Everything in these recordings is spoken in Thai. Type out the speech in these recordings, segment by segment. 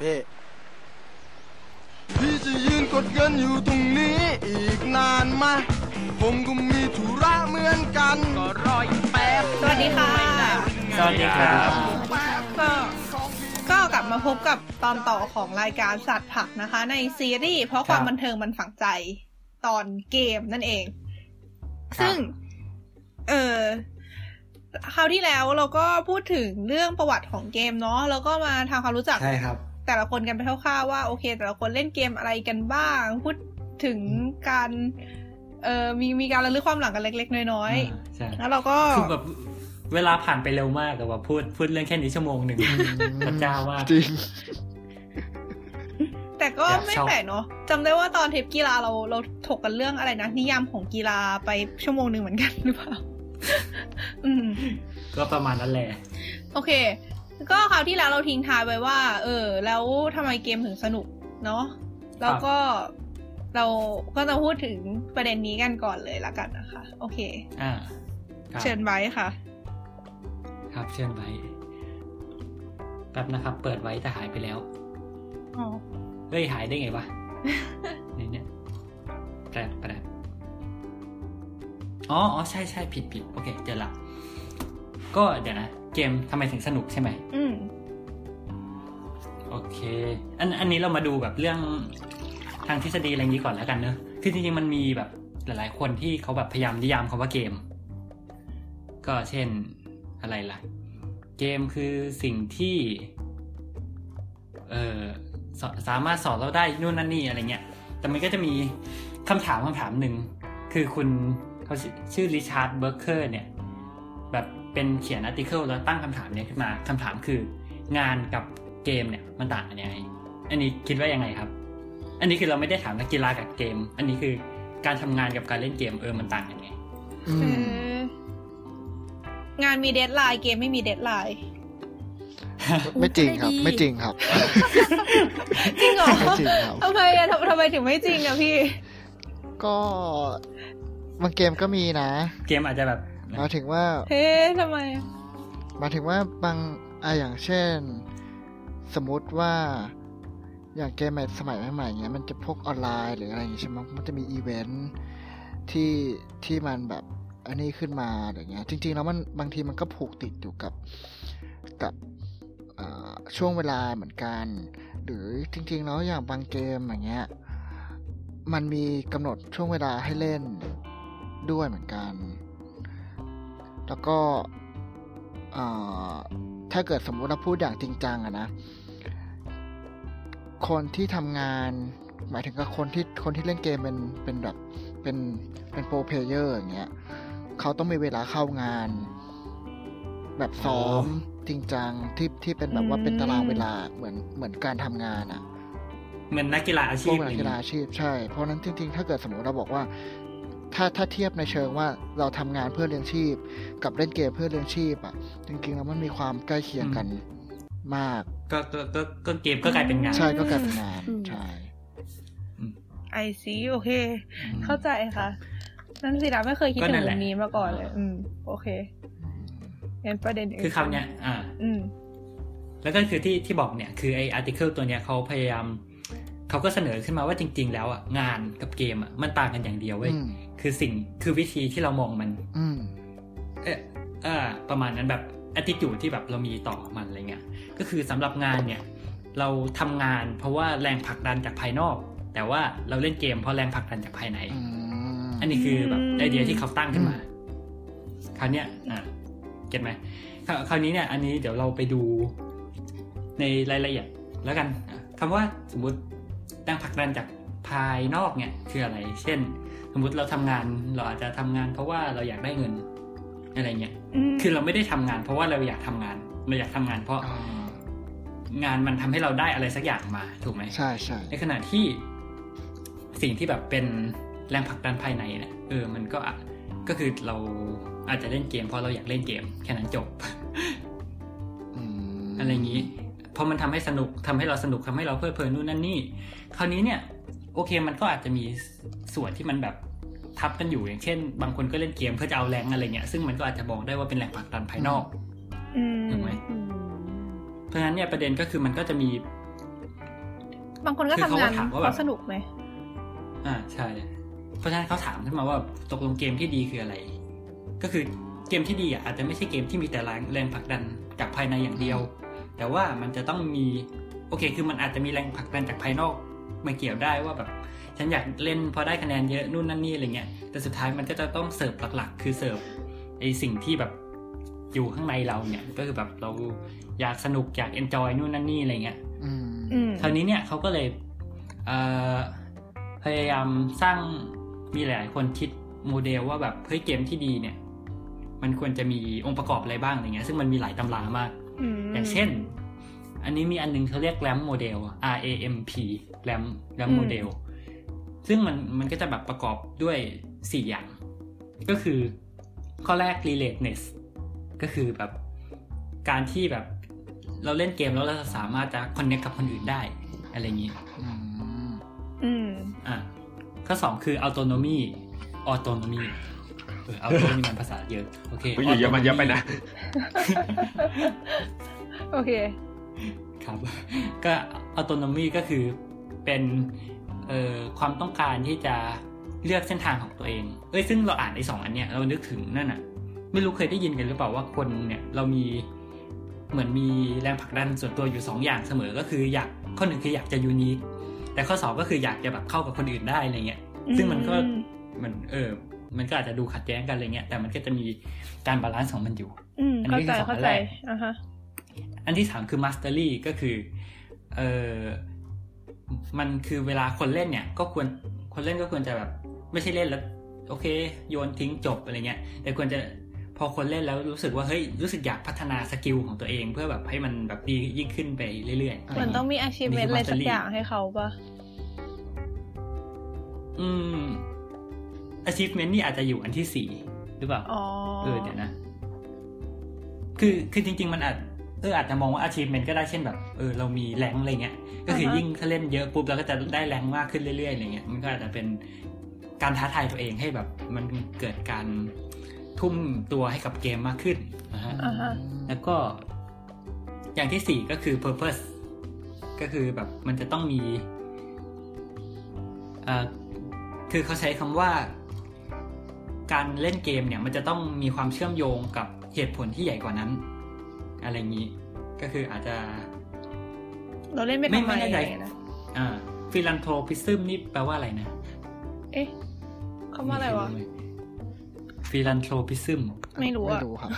พี่พี่จะยืนกดเงินอยู่ตรงนี้อีกนานไหมผมก็มีธุระเหมือนกันก็รออีกแป๊บสวัสดีค่ะสวัสดีครับก็ก็กลับมาพบกับตอนต่อของรายการสัตว์ผักนะคะ ในซีรีส์เพราะความบันเทิงมันฝังใจตอนเกมนั่นเอง ซึ่ง เออคราวที่แล้วเราก็พูดถึงเรื่องประวัติของเกมเนาะแล้วก็มาทำความรู้จักใช่ครับ แต่ละคนกันไปคร่าวๆว่าโอเค แต่ละคนเล่นเกมอะไรกันบ้าง พูดถึงการเออมีมีการระลึกความหลังกันเล็ก ๆ น้อยอ่าใช่ๆแล้วเราก็คือแบบเวลาผ่านไปเร็วมากแต่ว่าพูดพูดเรื่องแค่นี้ชั่วโมงหนึ่งพระเจ้ามากจริงแต่ก็อยากไม่ชอบแปลกเนาะจำได้ว่าตอนเทปกีฬาเราเราถกกันเรื่องอะไรนะนิยามของกีฬาไปชั่วโมงหนึ่งเหมือนกันหรือเปล่า อืม ก็ประมาณนั้นแหละ โอเค ก็คราวที่แล้วเราทิ้งท้ายไว้ว่า เออ แล้วทำไมเกมถึงสนุกเนาะแล้วก็เราก็จะพูดถึงประเด็นนี้กันก่อนเลยละกันนะคะ โอเค อ่าครับเชิญไว้ค่ะ ครับเชิญไว้แป๊บนะครับ เปิดไว้แต่หายไปแล้วอ๋อเฮ้ยหายได้ไงวะนี่เนี่ยแปรบแปรบอ๋ออ๋อใช่ใช่ผิดผิดโอเค เจอละก็เดี๋ยวนะ เกมทำไมถึงสนุกใช่ไหมอืมโอเค อันอันนี้เรามาดูแบบเรื่องทางทฤษฎีอะไรอย่างนี้ก่อนแล้วกันเนอะคือจริงๆมันมีแบบหลายๆคนที่เขาแบบพยายามนิยามคำว่าเกม ก็เช่นอะไรล่ะ เกมคือสิ่งที่ เออสสามารถสอนเราได้นู่นนั่นนี่อะไรเงี้ย แต่มันก็จะมีคำถามคำถามหนึ่ง คือคุณเขาชื่อชื่อริชาร์ดเบิร์กเกอร์เนี่ย แบบ เป็นเขียน article แล้วตั้งคำถามเนี้ยขึ้นมาคำถามคืองานกับเกมเนี่ยมันต่างกันยังไง อันนี้คิดว่ายังไงครับ อันนี้คือเราไม่ได้ถามนักกีฬากับเกม อันนี้คือการทำงานกับการเล่นเกมเออมันต่างกันไงอืเอมองานมี deadline เกมไม่มี deadlineไม่จริงครับ ไม่จริงครับ จริงเหรอไม่จริงครับทำไมอะทำทำไมถึงไม่จริงอะพี่ ก็บางเกมก็มีนะ เกมอาจจะแบบ หมายถึงว่าเฮ้ทำไมอะหมายถึงว่าบางอะอย่างเช่น สมมุติว่าอย่างเกมใหม่สมัยใหม่ๆเงี้ยมันจะพวกออนไลน์หรืออะไรอย่างงี้ใช่ไหมมันจะมีอีเวนท์ที่ที่มันแบบอันนี้ขึ้นมาอะไรเงี้ย จริง ๆ แล้วมันบางทีมันก็ผูกติดอยู่กับกับเอ่อช่วงเวลาเหมือนกัน หรือจริง ๆ แล้วอย่างบางเกมอย่างเงี้ยมันมีกำหนดช่วงเวลาให้เล่นด้วยเหมือนกัน แล้วก็เอ่อถ้าเกิดสมมุติเราพูดอย่างจริงจังอะนะ คนที่ทำงาน หมายถึงกับคนที่คนที่เล่นเกมเป็นเป็นแบบเป็นเป็น pro player อย่างเงี้ยเขาต้องมีเวลาเข้างาน แบบซ้อมจริงจังที่ที่เป็นแบบว่าเป็นตารางเวลาเหมือนเหมือนการทำงานอะเหมือนนักกีฬาอาพชีวพกนักกีฬาอาชีพใช่ เพราะฉะนั้นจริง ๆ ถ้าเกิดสมมติเราบอกว่า ถ้าถ้าเทียบในเชิงว่าเราทำงานเพื่อเลี้ยงชีพ กับเล่นเกมเพื่อเลี้ยงชีพอะจริงๆแล้วมันมีความใกล้เคียงกันมาก ก็ก็ก็ก็เกมก็กลายเป็นงาน ใช่ก็กลายเป็นงานอืมใช่I see โอเคอืมเข้าใจค่ะ นั่นสินะไม่เคยคิดก็ถึนั่งนแหแบละบนี้มาก่อนเลย อืม โอเคงั้นประเด็นนคือคำเนี้ย อ่า อืม แล้วก็คือที่ที่บอกเนี่ย คือไอ article ตัวเนี้ยเขาพยายาม เขาก็เสนอขึ้นมาว่าจริง ๆ แล้วอะงานกับเกมอะมันต่างกันอย่างเดียวเว้ยอืมคือสิ่งคือวิธีที่เรามองมัน อืมเอออ่าประมาณนั้นแบบ attitude ที่แบบเรามีต่อมันอะไรเงี้ยก็คือสำหรับงานเนี่ย เราทำงานเพราะว่าแรงผลักดันจากภายนอก แต่ว่าเราเล่นเกมเพราะแรงผลักดันจากภายในอืมอันนี้คือแบบอืมไอเดียที่เขาตั้งขึ้นมา คราวเนี้ยอะเก็ตไหมคราวคราวนี้เนี่ย อันนี้เดี๋ยวเราไปดูในรายละเอียดแล้วกันอะคำว่าสมมุติ แรงผลักดันจากภายนอกเนี่ยคืออะไร เช่น สมมุติเราทำงานเราอาจจะทำงาน เพราะว่าเราอยากได้เงินอะไรเงี้ยอืมคือเราไม่ได้ทำงาน เพราะว่าเราอยากทำงาน เราอยากทำงาน เพราะอ่างานมันทำให้เราได้อะไรสักอย่างมาถูกไหมใช่ใช่ในขณะที่สิ่งที่แบบเป็นแรงผลักดันภายในเนี่ยเออ มันก็อะก็คือเราอาจจะเล่นเกมเพราะเราอยากเล่นเกม แค่นั้นจบอืมอะไรอย่างนี้ พอมันทำให้สนุกทำให้เราสนุกทำให้เราเพลิดเพลินนู่นนั่นนี่ คราวนี้เนี่ยโอเคมันก็อาจจะมีส่วนที่มันแบบทับกันอยู่อย่างเช่น บางคนก็เล่นเกมเพื่อจะเอาแรงอะไรเงี้ยซึ่งมันก็อาจจะบอกได้ว่าเป็นแรงผลักดันภายนอกอืมถูกไหมอืมเพราะฉะนั้นเนี่ยประเด็นก็คือมันก็จะมี บางคนก็คือทำเขาก็งานถามว่าเพแบบราะสนุกไหมอ่าใช่ เพราะฉะนั้นเขาถามขึ้นมาว่าตกลงเกมที่ดีคืออะไร ก็คือเกมที่ดีอะอาจจะไม่ใช่เกมที่มีแต่แรงแรงผลักดันจากภายในอย่างเดียว แต่ว่ามันจะต้องมีโอเค คือมันอาจจะมีแรงผลักดันจากภายนอกมาเกี่ยวได้ว่าแบบฉันอยากเล่นพอได้คะแนนเยอะนู่นนั่นนี่อะไรเงี้ยแต่สุดท้ายมันก็จะต้องเสิร์ฟหลักๆ คือเสิร์ฟไอสิ่งที่แบบอยู่ข้างในเราเนี่ยก็คือแบบเราอยากสนุกอยาก enjoy นู่นนั่นนี่อะไรเงี้ยอืมอืมคราวนี้เนี่ยเขาก็เลยเอ่อพยายามสร้างมีหลายคนคิดโมเดลว่าแบบเฮ้ยเกมที่ดีเนี่ย มันควรจะมีองค์ประกอบอะไรบ้างอะไรเงี้ยซึ่งมันมีหลายตำรามากม อย่างเช่น อันนี้มีอันนึงเขาเรียกแรมโมเดล R A M P แรมแรมโมเดลซึ่งมันมันก็จะแบบประกอบด้วยสี่อย่าง ก็คือข้อแรก relatedness ก็คือแบบการที่แบบเราเล่นเกมแล้วเราสามารถจะ connect กับคนอื่นได้ อะไรอย่างนี้อืมอืมอะข้อสองคือ autonomy autonomy เออ autonomy มันภาษาเยอะ โอเคกูอยู่เยอะมันเยอะไปนะ โอเค ครับ ก็ autonomy ก็คือเป็นเอ่อความต้องการที่จะเลือกเส้นทางของตัวเอง เอ้ยซึ่งเราอ่านไอ้สองอันเนี้ยเรานึกถึงนั่นน่ะ ไม่รู้เคยได้ยินกันหรือเปล่าว่าคนเนี่ยเรามีเหมือนมีแรงผลักดันส่วนตัวอยู่สองอย่างเสมอก็คืออยากข้อหนึ่งคืออยากจะยูนิคแต่ข้อสองก็คืออยากจะแบบเข้ากับคนอื่นได้อะไรเงี้ยซึ่งมันก็อืมมันเออ มันก็อาจจะดูขัดแย้งกันอะไรเงี้ยแต่มันก็จะมีการ balance ของมันอยู่อืมอันนี้เข้าใจคือสองอัเข้าใจอะฮะอันที่สามคือ mastery ก็คือเออมันคือเวลาคนเล่นเนี่ย ก็ควรคนเล่นก็ควรจะแบบ ไม่ใช่เล่นแล้ว โอเค โยนทิ้งจบอะไรเงี้ย แต่ควรจะพอคนเล่นแล้วรู้สึกว่าเฮ้ยรู้สึกอยากพัฒนา skill ของตัวเองเพื่อแบบให้มันแบบดียิ่งขึ้นไปเรื่อยๆเหมือนต้องมี achievement อะไรสักอย่างให้เขาปะอืม achievement นี่อาจจะอยู่อันที่สี่หรือเปล่าอ๋อเออเดี๋ยวนะ คือคือจริง ๆ มันอาจเอออาจจะมองว่า achievement ก็ได้เช่นแบบเออเรามีแรงอะไรเงี้ย ก็คืออฮะยิ่งถ้าเล่นเยอะปุ๊บเราก็จะได้แรงมากขึ้นเรื่อยๆอะไรเงี้ยมันก็อาจจะเป็นการท้าทายตัวเองให้แบบ มันเกิดการทุ่มตัวให้กับเกมมากขึ้นนะฮะอ่าฮะแล้วก็ อย่างที่สี่ก็คือ purpose ก็คือแบบมันจะต้องมีอ่าคือเขาใช้คำว่า การเล่นเกมเนี่ยมันจะต้องมีความเชื่อมโยงกับเหตุผลที่ใหญ่กว่านั้น อะไรอย่างนี้ ก็คืออาจจะ เราเล่นไม่ไม่ทำไมไม่แน่ใจอะไรนะอ่า philanthropism นี่แปลว่าอะไรนะ เอ๊ะคำว่าอะไรวะฟิลันโทรพิซึมไม่รู้ไม่อะรู้ครับ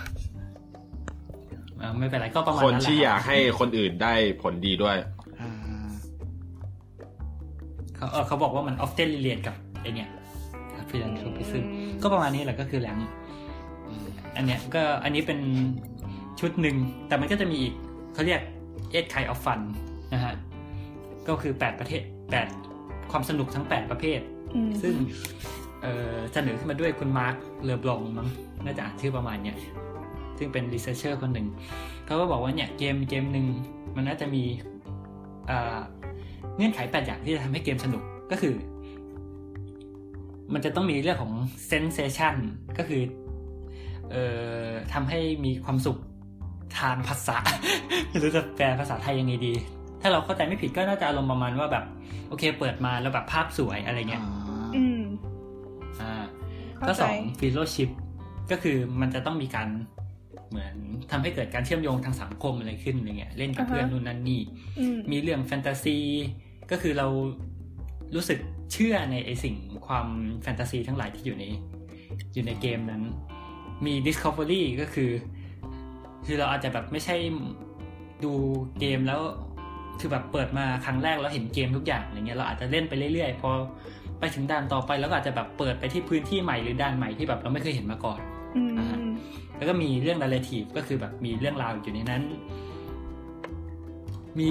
ไม่เป็นไรก็ประมาณคนนั้นแหละที่อยากให้คนอื่นได้ผลดีด้วยอ่าเขาเออเขาบอกว่ามัน often relate กับไอเนี่ย philanthropism อืมก็ประมาณนี้แหละก็คือแปดอันเนี้ยก็อันนี้เป็นชุดหนึ่ง แต่มันก็จะมีอีกเขาเรียก eight kinds of fun นะฮะ ก็คือแปดประเภทแปดความสนุกทั้งแปดประเภทอืมซึ่งเอ่อเสนอขึ้นมาด้วยคุณมาร์คเลอบลองมั้งน่าจะอ่านชื่อประมาณเนี้ยซึ่งเป็นรีเสิร์ชเชอร์คนหนึ่ง เขาก็บอกว่าเนี่ยเกมเกมหนึ่งมันน่าจะมีอ่าเงื่อนไขแปดอย่างที่จะทำให้เกมสนุกก็คือ มันจะต้องมีเรื่องของ sensation ก็คือเอ่อทำให้มีความสุขทางภาษาไม่รู้จะแปลภาษาไทยยังไงดี ถ้าเราเข้าใจไม่ผิดก็น่าจะอารมณ์ประมาณว่าแบบ โอเค เปิดมาแล้วแบบภาพสวยอะไรเงี้ยอืมอ่าเข้าใจก็สองฟีโลชิพก็คือมันจะต้องมีการเหมือนทำให้เกิดการเชื่อมโยงทางสังคมอะไรขึ้นอะไรเงี้ยเล่นกับอ่าฮะเพื่อนนู่นนั่นนี่อืมมีเรื่องแฟนตาซี ก็คือเรา รู้สึกเชื่อในไอสิ่งความแฟนตาซีทั้งหลายที่อยู่ในอยู่ในเกมนั้น มี Discovery ก็คือ คือเราอาจจะแบบไม่ใช่ดูเกมแล้วคือแบบเปิดมาครั้งแรกแล้วเห็นเกมทุกอย่างอะไรเงี้ยเราอาจจะเล่นไปเรื่อยๆพอไปถึงด่านต่อไปแล้วก็อาจจะแบบเปิดไปที่พื้นที่ใหม่หรือด่านใหม่ที่แบบเราไม่เคยเห็นมาก่อนอืมอ่าฮะแล้วก็มีเรื่อง narrative ก็คือแบบมีเรื่องราวอยู่ในนั้น มี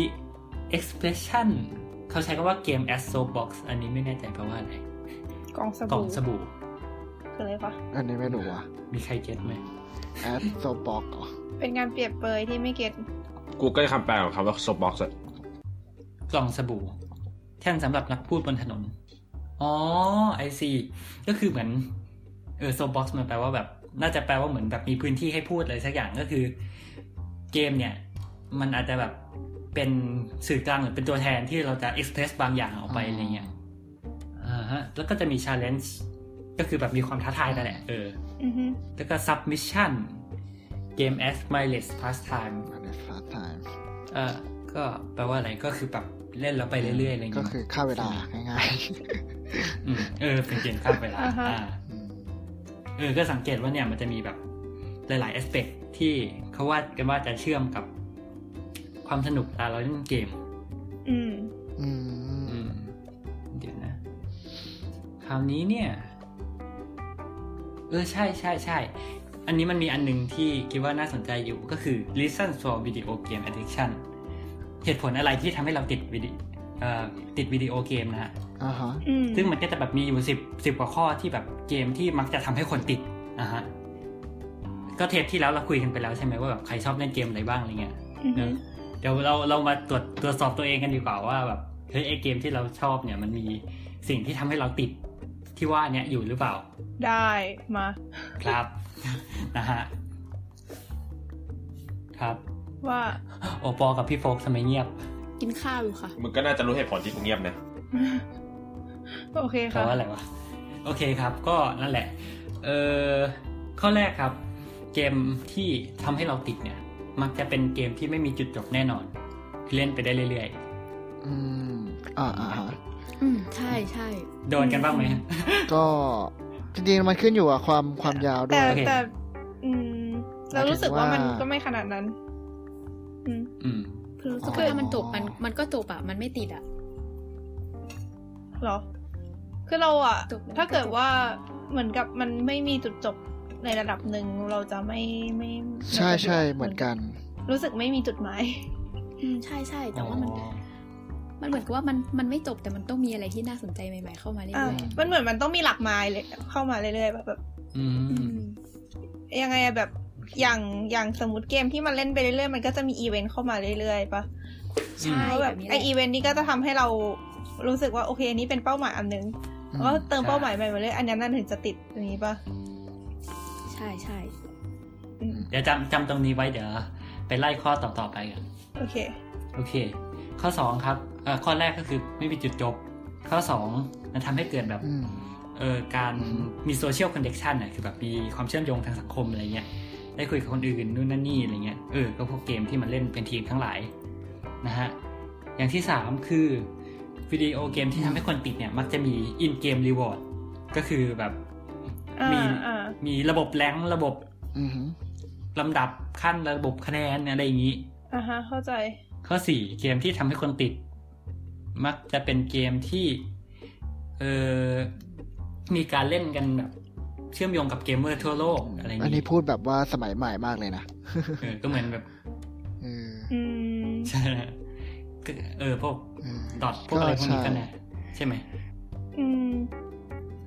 expression เขาใช้คำว่าเกม as so box อันนี้ไม่แน่ใจแปลว่าอะไรกล่องสกล่องบู่สบู่คืออะไรปะอันนี้ไม่รู้อะ มีใครเก็ตไหมแอดโซบอกเหรอเป็นการเปรียบเปรยที่ไม่ getกูก็คำแปลของคำว่า soapbox อะกล่องสบู่แท่นสำหรับนักพูดบนถนน อ๋อ I see ก็คือเหมือน เออ soapbox มันแปลว่าแบบ น่าจะแปลว่าเหมือนแบบมีพื้นที่ให้พูดอะไรสักอย่างก็คือ เกมเนี่ย มันอาจจะแบบ เป็นสื่อกลางหรือเป็นตัวแทนที่เราจะ express บางอย่างออกไปอะไรเงี้ยอ่าฮะแล้วก็จะมี challenge ก็คือแบบมีความท้าทายนั่นแหละเอออือฮึแล้วก็ submission game as mindless pastime อันนี้ฟาสไทม์เออก็แปลว่าอะไรก็คือแบบเล่นแล้วไปเรื่อยๆอะไรก็เงี้ยคือฆ่าเวลาง่ายอืมเออเป็นเกมข้ามเวลาอ่าฮะอ่าๆอืมเออก็สังเกตว่าเนี่ยมันจะมีแบบหลายๆ aspect ที่เขาว่ากันว่าจะเชื่อมกับ ความสนุกตอนเราเล่นเกมอืมอืม อืม เดี๋ยวนะ คราวนี้เนี่ย เออ ใช่ใช่ใช่ อันนี้มันมีอันหนึงที่คิดว่าน่าสนใจอยู่ก็คือ reason for video game addiction เหตุผลอะไรที่ทำให้เราติดวิดีเอ่อติดวิดีโอเกมนะฮะอ่าฮะอืมซึ่งมันก็จะแบบมีอยู่สิบสิบกว่าข้อที่แบบเกมที่มักจะทำให้คนติดอะฮะก็เทปที่แล้วเราคุยกันไปแล้วใช่ไหมว่าแบบใครชอบเล่นเกมอะไรบ้างอะไรเงี้ยอือฮึ เนอะเดี๋ยวเราเรามาตรวจตรวจสอบตัวเองกันดีกว่าว่าแบบเฮ้ยไอเกมที่เราชอบเนี่ยมันมีสิ่งที่ทำให้เราติดที่ว่าเนี่ยอยู่หรือเปล่า ได้มา ครับนะฮะครับ ว่าโอปอกับพี่โฟกทำไมเงียบ กินข้าวอยู่ค่ะมึงก็น่าจะรู้เหตุผลที่กูเงียบนะโอเคแปลค่ะว่าอะไรวะโอเคครับ ก็นั่นแหละ เออข้อแรกครับ เกมที่ทำให้เราติดเนี่ย มักจะเป็นเกมที่ไม่มีจุดจบแน่นอน คือเล่นไปได้เรื่อยอืม อ่าอ่าฮะอืม ใช่ใช่ๆโดนกันบ้างไหมฮะก็จริงๆมันขึ้นอยู่กับความความยาวด้แต่วยโอเคแต่อืมเรารู้สึกว่ามันหมายถึงว่าก็ไม่ขนาดนั้น อืม อืมคือรู้สึกอ๋อว่าถ้ามันจบมันมันก็จบอะมันไม่ติดอะเหรอ คือเราอะจบแล้วถ้าเกิดว่าเหมือนกับมันไม่มีจุดจบ ในระดับหนึ่งเราจะไม่ไม่ไม่ใช่สะดวกใช่เหมือนกัน รู้สึกไม่มีจุดหมายอืมใช่ใช่แต่ว่ามันมันเหมือนกับว่ามันมันไม่จบแต่มันต้องมีอะไรที่น่าสนใจใหม่ ๆ เข้ามาเรื่อะอยมันเหมือนมันต้องมีหลักไม้เลยเข้ามาเรื่อยๆแบบแบบอืๆอืมมยังไงอะแบบอย่างอย่างสมมติเกมที่มันเล่นไปเรื่อยๆมันก็จะมีอีเวนต์เข้ามาเรื่อยๆปะใช่เพราะแบแบบบนี้แหไอละอีเวนต์นี้ก็จะทำให้เรารู้สึกว่าโอเคอันนี้เป็นเป้าหมายอันหนึงอืมแล้วก็เติมเป้าหมายใหม่มาเลยอันนั้นนั่นถึงจะติดอย่างนี้ปะ ใช่ใช่อืมเดี๋ยวจำจำตรงนี้ไว้เดี๋ยวไปไล่ข้อต่อๆไปกันโอเคโอเค ข้อสองครับเอ่อข้อแรกก็คือไม่มีจุดจบ ข้อสองมันทำให้เกิดแบบอืมเออการมีโซเชียลคอนเน t ชันอะคือแบบมีความเชื่อมโยงทางสังคมอะไรเงี้ยได้คุยกับคนอื่นนู่นนั่นนี่อะไรเงี้ยเออก็พวกเกมที่มันเล่นเป็นทีมทั้งหลายนะฮะอย่างที่สามคือวิดีโอเกมที่ทำให้คนติดเนี่ย มักจะมีอินเกมรีวอร์ดก็คือแบบอ่า มีอ่ามีระบบแรงค์ระบบอืมลำดับขั้นระบบคะแนนอะไรอย่างนี้อ่าฮะ เข้าใจ ข้อสี่เกมที่ทำให้คนติด มักจะเป็นเกมที่ เออมีการเล่นกันแบบเชื่อมโยงกับเกมเมอร์ทั่วโลกอะไรอย่างอันนี้นี้พูดแบบว่าสมัยใหม่มากเลยนะเออก็เหมือนแบบเอออืมใช่ก็เออพวกเออ DotA พวกอะไรพวกนี้ใช่ก็นะใช่ไหมอืม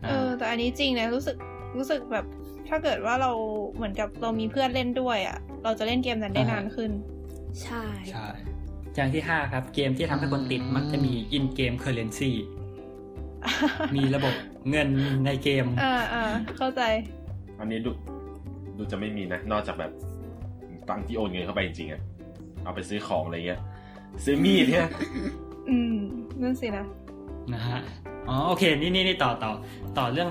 เออ แต่อันนี้จริงนะรู้สึก รู้สึกแบบ ถ้าเกิดว่าเราเหมือนกับเรามีเพื่อนเล่นด้วยอะ เราจะเล่นเกมนั้นได้นานขึ้น ใช่ใช่อย่างที่ห้าครับ เกมที่ทำให้คนติดมักจะมี in-game currency มีระบบเงินในเกมอ่าอ่าเข้าใจ อันนี้ดูดูจะไม่มีนะ นอกจากแบบตังค์ที่โอนเงินเข้าไปจริงๆอะเอาไปซื้อของอะไรเงี้ยซื้อมีดเนี่ยอืมนั่นสินะนะฮะอ๋อโอเค นี่นี่นี่ต่อต่อต่อเรื่อง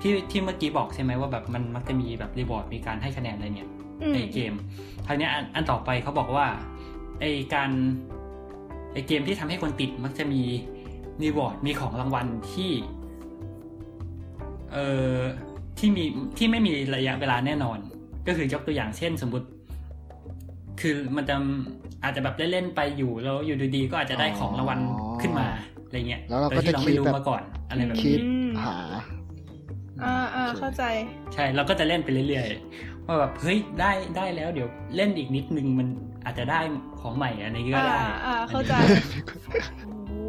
ที่ที่เมื่อกี้บอกใช่ไหมว่าแบบมันมักจะมีแบบรีบอร์ดมีการให้คะแนนอะไรเนี่ยอืมในเกมคราวเนี้ยอันอันต่อไปเขาบอกว่าไอการไอเกมที่ทำให้คนติดมักจะมีรีวอร์ดมีของรางวัลที่เอ่อที่มีที่ไม่มีระยะเวลาแน่นอน ก็คือยกตัวอย่างเช่นสมมติ คือมันจะอาจจะแบบเล่นๆไปอยู่แล้วอยู่ดีๆก็อาจจะได้ของรางวัลขึ้นมาอะไรเงี้ยแล้วเราโดก็ยที่เราไม่รู้จะคิดแบบมาก่อนอะไรแบบคินี้ดอืมหา อ่าอ่าโอคเข้าใจ ใช่เราก็จะเล่นไปเรื่อยๆว่าแบบเฮ้ยได้ได้แล้วเดี๋ยวเล่นอีกนิดนึงมันอาจจะได้ของใหม่อะไรก็อ่าได้อ่าเข้าใจโอ้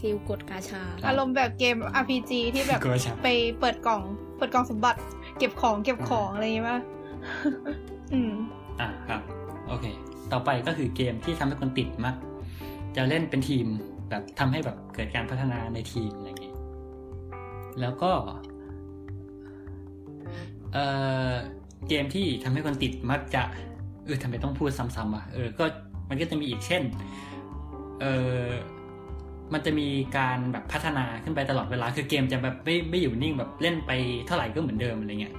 ฟิลกดกาชา อารมณ์แบบเกม RPG ที่แบบกลัวชับไปเปิดกล่อง เปิดกล่องสมบัติ เก็บของเก็บของอะไรอย่างเงี้ยป่ะอืมอะครับ โอเค ต่อไปก็คือเกมที่ทำให้คนติดมักจะเล่นเป็นทีมแบบทำให้แบบเกิดการพัฒนาในทีมอะไรอย่างเงี้ยแล้วก็ เอ่อเกมที่ทำให้คนติดมักจะเออทำไมต้องพูดซ้ำๆอะเออก็มันก็จะมีอีกเช่นเออมันจะมีการแบบพัฒนาขึ้นไปตลอดเวลา คือเกมจะแบบไม่ไม่อยู่นิ่งแบบเล่นไปเท่าไหร่ก็เหมือนเดิมอะไรเงี้ย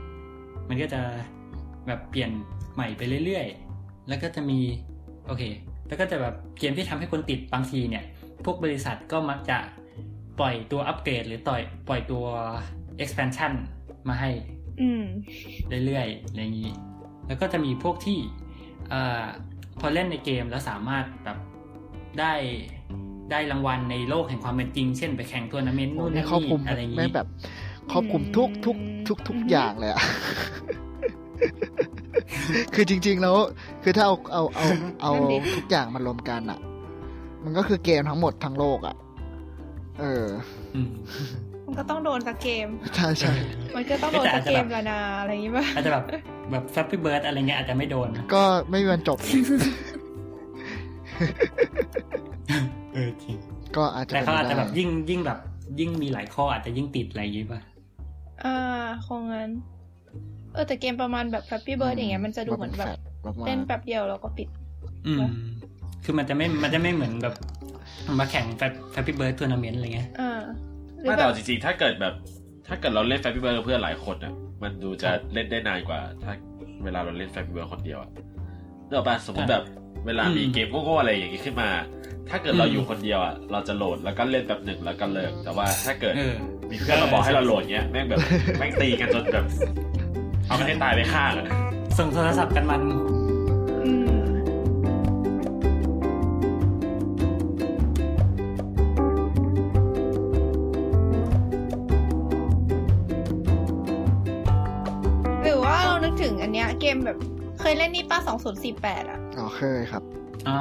มันก็จะแบบเปลี่ยนใหม่ไปเรื่อยๆ แล้วก็จะมีโอเค แล้วก็จะแบบเกมที่ทำให้คนติดบางทีเนี่ย พวกบริษัทก็มักจะปล่อยตัวอัปเกรดหรือต่อยปล่อยตัว expansion มาให้ เรื่อยๆอะไรอย่างนี้ แล้วก็จะมีพวกที่เอ่อพอเล่นในเกมแล้วสามารถแบบได้ได้รางวัลในโลกแห่งความเป็นจริง เช่นไปแข่งทัวร์นาเมนต์โอ้นู่นนี่นั่นครอบคลุมนี่อะไรอย่างไม่นี้แบบครอบคลุมทุกทุกทุกทุกอย่างเลยอะคือจริง ๆ แล้ว คือถ้าเอาเอาเอาเอานั่นนี่ทุกอย่างมารวมกันอะมันก็คือเกมทั้งหมดทั้งโลกอะเอออื มมันก็ต้องโดนสักเกม ใช่ใช่มันก็ต้องโดนสักแต่อาจจะเกแบมบละนาอะไรอย่างงี้ป่ะอาจจะแบบแบบแฟปปี้เบิร์ดอะไรเงี้ยอาจจะไม่โดนนะก็ไม่มีวันจบเออจริงก็อาจจะแต่เป็นเขาอาจไปจะได้แบบยิ่งยิ่งแบบ ยิ่งมีหลายข้ออาจจะยิ่งติดอะไรอย่างงี้ป่ะอ่าคงงั้น เออแต่เกมประมาณแบบ Flappy Bird อย่างเงี้ยมันจะดูเหมือนแบบมากๆเล่นแป๊บเดียวแล้วก็ปิด อืม คือมันจะไม่มันจะไม่เหมือนแบบมาแข่ง Flappy Bird tournament อะไรเงี้ยอ่าหรือ ไม่แบแต่เอาจริงๆ ถ้าเกิดแบบ ถ้าเกิดเราเล่น Flappy Bird กับเพื่อนหลายคนอะ มันดูจะเล่นได้นานกว่า ถ้าเวลาเราเล่น Flappy Bird คนเดียวอะนึกออกป่ะสมมติแบบเวลามีเกมโง่ๆอะไรอย่างงี้ขึ้นมา ถ้าเกิดเราอยู่คนเดียวอะ เราจะ load แล้วก็เล่นแบบหนึ่งแล้วก็เลิก แต่ว่าถ้าเกิดเออมีเพื่อนมาบอกให้เรา load เงี้ย แม่งแบบแม่งตีกันจนแบบ เอากันให้ตายไปข้างอะส่งโทรศัพท์กันมัน อืม มแบบ เคยเล่นนี่ป้าสองศูนย์สี่แปดอะ อ๋อเคยครับ อ่า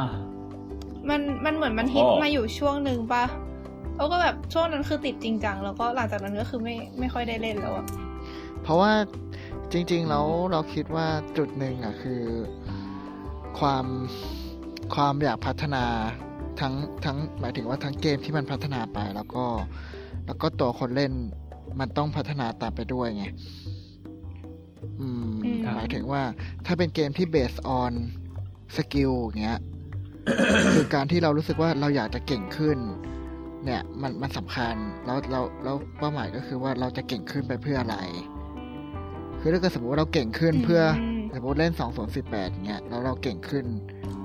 มันมันเหมือนมันฮิตอ๋อมาอยู่ช่วงหนึ่งป่ะแล้วก็แบบช่วงนั้นคือติดจริงจังแล้วก็หลังจากนั้นก็คือไม่ไม่ค่อยได้เล่นแล้วอะเพราะว่าจริง ๆ แล้วเราคิดว่าจุดหนึ่งอะคือ ความความอยากพัฒนาทั้งทั้งหมายถึงว่าทั้งเกมที่มันพัฒนาไปแล้วก็ แล้วก็ตัวคนเล่นมันต้องพัฒนาตามไปด้วยไงอืมอืม หมายถึงว่าถ้าเป็นเกมที่ based on สกิลอย่างเงี้ยคือการที่เรารู้สึกว่าเราอยากจะเก่งขึ้น เนี่ยมันมันสำคัญแล้วแล้วแล้วเป้าหมายก็คือว่าเราจะเก่งขึ้นไปเพื่ออะไร คือถ้าเกิดสมมติว่าเราเก่งขึ้นเพื่อสมมติเล่นสองศูนย์สิบแปดเงี้ยแล้วเราเก่งขึ้น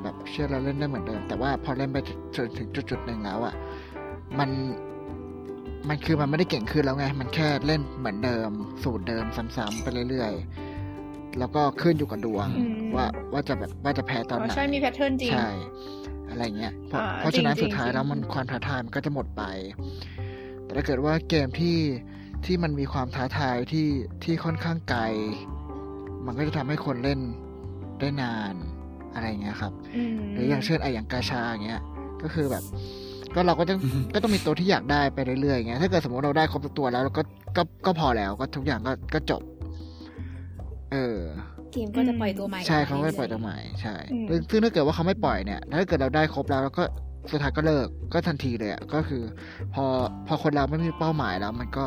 แบบเชื่อเราเล่นได้เหมือนเดิม แต่ว่าพอเล่นไปจนถึงจุดจุดๆหนึ่งแล้วอะ่ะมัน มันคือมันไม่ได้เก่งขึ้นแล้วไง มันแค่เล่นเหมือนเดิม สูตรเดิมซ้ำๆไปเรื่อยๆ แล้วก็ขึ้นอยู่กับดวงอืมว่าว่าจะแบบว่าจะแพ้ตอนอ๋อไหนใช่มีแพทเทิร์นจริงใช่อะไรเงี้ยเพราะอ่าเพราะฉะนั้นจริงๆสุดท้ายจริงๆแล้วมันความท้าทายมันก็จะหมดไป แต่ถ้าเกิดว่าเกมที่ที่มันมีความท้าทายที่ที่ค่อนข้างไกล มันก็จะทำให้คนเล่นได้นานอะไรเงี้ยครับมหรืออย่างเช่นไออย่างกาชาอย่างเงี้ยก็คือแบบ ก็เราก็จะก็ต้องมีตัวที่อยากได้ไปเรื่อยๆอย่างเงี้ยถ้าเกิดสมมติเราได้ครบทุกตัวแล้วเราก็ก็ก็พอแล้วก็ทุกอย่างก็ก็จบ เออเกมก็จะปล่อยตัวใหม่ใช่อเขามไม่รื่ปล่ๆอยตัวใหม่ใช่อืมซึ่งซึ่งถ้าเกิดว่าเขาไม่ปล่อยเนี่ย ถ้าเกิดเราได้ครบแล้วเราก็สุดท้ายก็เลิกก็ทันทีเลยอะก็คือ พอพอคนเราไม่มีเป้าหมายแล้ว มันก็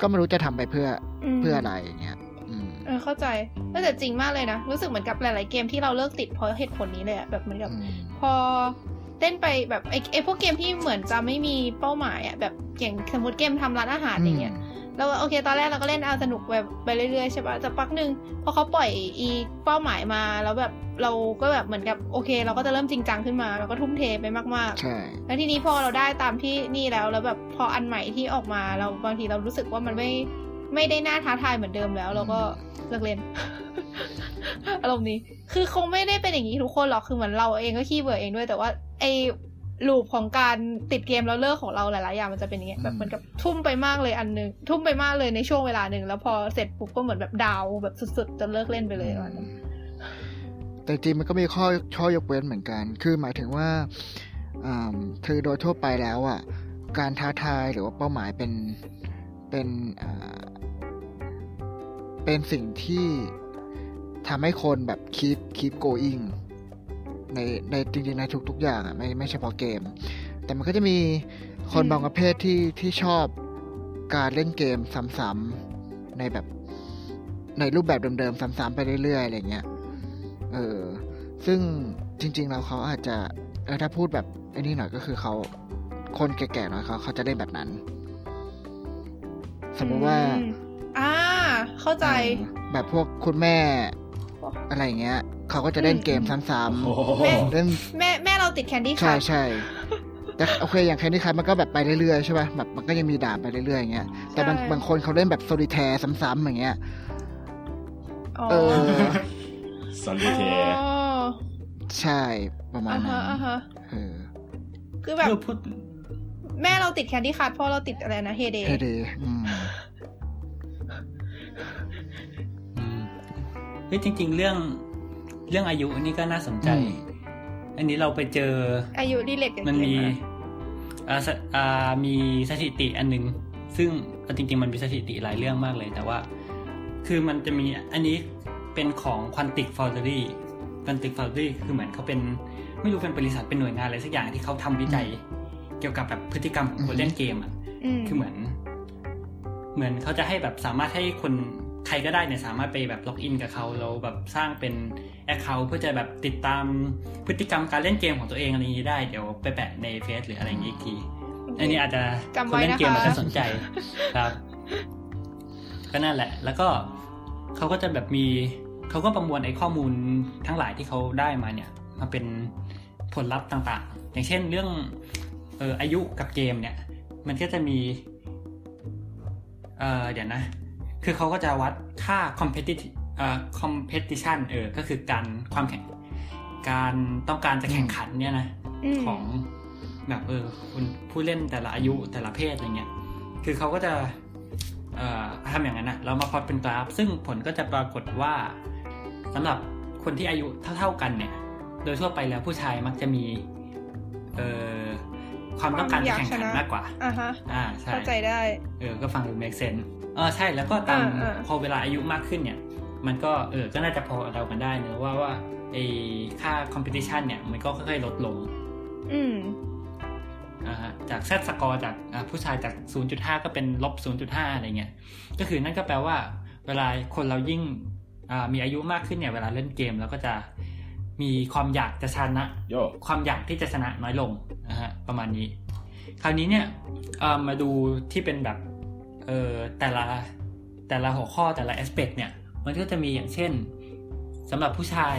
ก็ไม่รู้จะทำไปเพื่อมเพื่ออะไรอย่างเงี้ยอืมเออเข้าใจเออแต่จริงมากเลยนะ รู้สึกเหมือนกับหลาย ๆ เกมที่เราเลิกติดเพราะเหตุผลนี้เลยอะแบบเหมือนกับอืมพอ เต้นไปแบบไอ้ไอ้พวกเกมที่เหมือนจะไม่มีเป้าหมายอะแบบอย่างสมมติเกมทำร้านอาหารอย่างเงี้ยแล้วโอเค ตอนแรกเราก็เล่นเอาสนุกแบบไปเรื่อยๆใช่ปะแต่พักหนึ่งพอเขาปล่อยอีเป้าหมายมาแล้วแบบเราก็แบบเหมือนกับโอเค เราก็จะเริ่มจริงจังขึ้นมา เราก็ทุ่มเทไปมากๆใช่แล้วทีนี้พอเราได้ตามที่นี่แล้วแล้วแบบพออันใหม่ที่ออกมาเราบางทีเรารู้สึกว่ามันไม่ ไม่ได้น่าท้าทายเหมือนเดิมแล้ว เราก็เลิกเล่นอารมณ์นี้ คือคงไม่ได้เป็นอย่างนี้ทุกคนหรอก คือเหมือนเราเองก็ขี้เบื่อเองด้วย แต่ว่าไอ้ลูปของการติดเกมแล้วเลิกของเราหลายๆอย่างมันจะเป็นอย่างเงี้ยแบบเหมือนกับทุ่มไปมากเลยอันหนึง ทุ่มไปมากเลยในช่วงเวลาหนึ่งแล้วพอเสร็จปุ๊บก็เหมือนแบบดาวน์แบบสุดๆจนเลิกเล่นไปเลยวันนั้นแต่จริงมันก็มีข้อข้อยกเว้นเหมือนกัน คือหมายถึงว่าอ่าคือโดยทั่วไปแล้วอะ การท้าทายหรือว่าเป้าหมายเป็นเป็นอ่า เป็นสิ่งที่ทำให้คนแบบ keep keep going ในในจริงๆในทุกๆอย่างอะไม่ไม่เฉพาะเกม แต่มันก็จะมีคนอืมบางประเภทที่ที่ชอบการเล่นเกมซ้ำๆในแบบในรูปแบบเดิมๆซ้ำๆไปเรื่อยๆอะไรเงี้ยเออซึ่งจริงๆแล้วเขาอาจจะเออถ้าพูดแบบไอ้นี่หน่อยก็คือเขาคนแก่ๆหน่อยเขาเขาจะได้แบบนั้น สมมติว่าอืมอ่า เข้าใจเออแบบพวกคุณแม่ อะไรอย่างเงี้ย เขาก็จะเล่นเกมซ้ำโอ้โหๆเล่นแม่แม่เราติด Candy ใช่ค่ะใช่แต่โอเคอย่าง Candy Crush มันก็แบบไปเรื่อยๆใช่ป่ะแบบมันก็ยังมีด่านไปเรื่อยๆอย่างเงี้ยแต่บางใช่บางคนเขาเล่นแบบ Solitaire ซ้ำๆอย่างเงี้ยอ๋อเออ Solitaire อ๋อใช่ประมาณนั้ฮะนอ่าฮะอ่าฮะเออคือแบบเพื่อพูดแม่เราติด Candy Crush เพราะเราติดอะไรนะ Hay Day Hay Dayอืม เฮ้ยจริง ๆ เรื่องเรื่องอายุอันนี้ก็น่าสนใจ อันนี้เราไปเจอ อายุดีเล็กกับมันเกมีอะอ่าสอ่ามีสถิติอันหนึงซึ่งเอาจริง ๆ มันมีสถิติหลายเรื่องมากเลย แต่ว่า คือมันจะมีอันนี้เป็นของ Quantic Foundry Quantic Foundry คือเหมือนเขาเป็นไม่รู้เป็นบริษัทเป็นหน่วยงานอะไรสักอย่างที่เขาทำวิจัย เกี่ยวกับแบบพฤติกรรมของคนเล่นเกมอะอืมคือเหมือน เหมือนเขาจะให้แบบสามารถให้คน ใครก็ได้เนี่ยสามารถไปแบบ login กับเขาแล้วแบบสร้างเป็น account เพื่อจะแบบติดตามพฤติกรรมการเล่นเกมของตัวเองอะไรอย่างนี้ได้เดี๋ยวไปแปะใน Face หรืออะไรอย่างนี้อีกทีอันนี้อาจจะจำคนไว้เล่นนะคะเกมมันจะสนใจครับ ก็นั่นแหละ แล้วก็เขาก็จะแบบมีเขาก็ประมวลไอ้ข้อมูลทั้งหลายที่เขาได้มาเนี่ย มาเป็นผลลัพธ์ต่างๆ อย่างเช่นเรื่องเอออายุกับเกมเนี่ย มันก็จะมี เออเดี๋ยวนะ คือเขาก็จะวัดค่า competitive เอ่อ competition เออ ก็คือการความแข่ง การต้องการจะแข่งขันเนี่ยนะมของแบบเออคุณผู้เล่นแต่ละอายุแต่ละเพศอะไรเงี้ย คือเขาก็จะเอ่อทำอย่างนั้นนะแล้วมาพลอตเป็นกราฟ ซึ่งผลก็จะปรากฏว่าสำหรับคนที่อายุเท่าๆกันเนี่ย โดยทั่วไปแล้วผู้ชายมักจะมี เอ่อ ความต้องการจะแข่งขันมากกว่าอ่าฮะอ่าใช่เข้าใจได้เออก็ฟังดู make sense เออใช่แล้วก็ตามอ่าอ่าพอเวลาอายุมากขึ้นเนี่ย มันก็เออก็น่าจะพอเดากันได้เนอะว่าว่าไอค่า competition เนี่ย มันก็ค่อยๆลดลง อืมอ่าฮะจากแซดสกอร์จากอ่าผู้ชายจาก 0.5 ก็เป็นลบ 0.5 อะไรเงี้ย ก็คือนั่นก็แปลว่า เวลาคนเรายิ่งอ่ามีอายุมากขึ้นเนี่ย เวลาเล่นเกมเราก็จะ มีความอยากจะชนะโยความอยากที่จะชนะน้อยลงนะฮะประมาณนี้ คราวนี้เนี่ยเอ่อมาดูที่เป็นแบบเอ่อแต่ละแต่ละหัวข้อแต่ละ aspect เนี่ย มันก็จะมีอย่างเช่นสำหรับผู้ชาย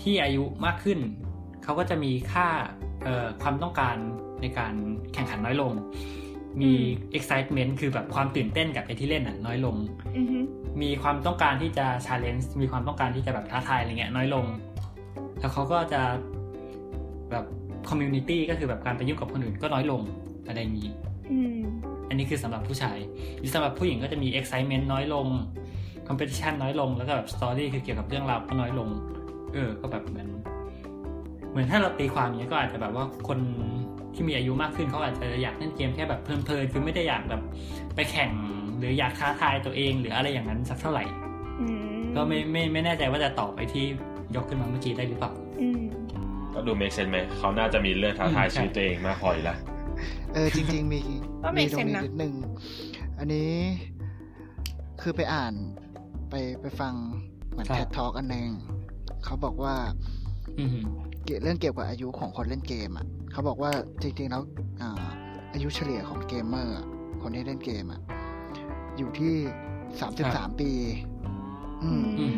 ที่อายุมากขึ้น เขาก็จะมีค่าเอ่อความต้องการในการแข่งขันน้อยลง มี excitement คือแบบความตื่นเต้นกับไอ้ที่เล่นน่ะน้อยลงอือฮึมีความต้องการที่จะ challenge มีความต้องการที่จะแบบท้าทายอะไรเงี้ยน้อยลง แล้วเขาก็จะแบบ community ก็คือแบบการไปยุ่งกับคนอื่นก็น้อยลงอะไรอย่างนี้อืมอันนี้คือสำหรับผู้ชายหรือสำหรับผู้หญิงก็จะมี excitement น้อยลง competition น้อยลง แล้วก็แบบ story คือเกี่ยวกับเรื่องราวก็น้อยลง เออ ก็แบบเหมือนเหมือนถ้าเราตีความอย่างนี้ยก็อาจจะแบบว่าคนที่มีอายุมากขึ้นเขาอาจจะอยากเล่นเกมแค่แบบเพลินๆคือไม่ได้อยากแบบไปแข่ง หรืออยากท้าทายตัวเอง หรืออะไรอย่างนั้นสักเท่าไหร่อืมก็ไม่ไม่ไม่แน่ใจว่าจะตอบไปที่ ยกขึ้นมาเมื่อกี้ได้หรือเปล่าอืมก็ดู make sense ไหมเขาน่าจะมีเรื่องท้าทายอืมใช่ชีวิตตัวเองมากพออยู่แล้วเออจริง ๆ มีก็มี make ตรง sense นี้นะนิดนึงอันนี้คือไปอ่านไปไปฟังเหมือนครับแท็ททอกอันหนึ่งเขาบอกว่าอืมเกี่ยวเรื่องเกี่ยวกับอายุของคนเล่นเกมอะเขาบอกว่าจริง ๆ แล้วอ่าอายุเฉลี่ยของเกมเมอร์อะคนที่เล่นเกมอะอยู่ที่สามสิบสามปี อืมอืม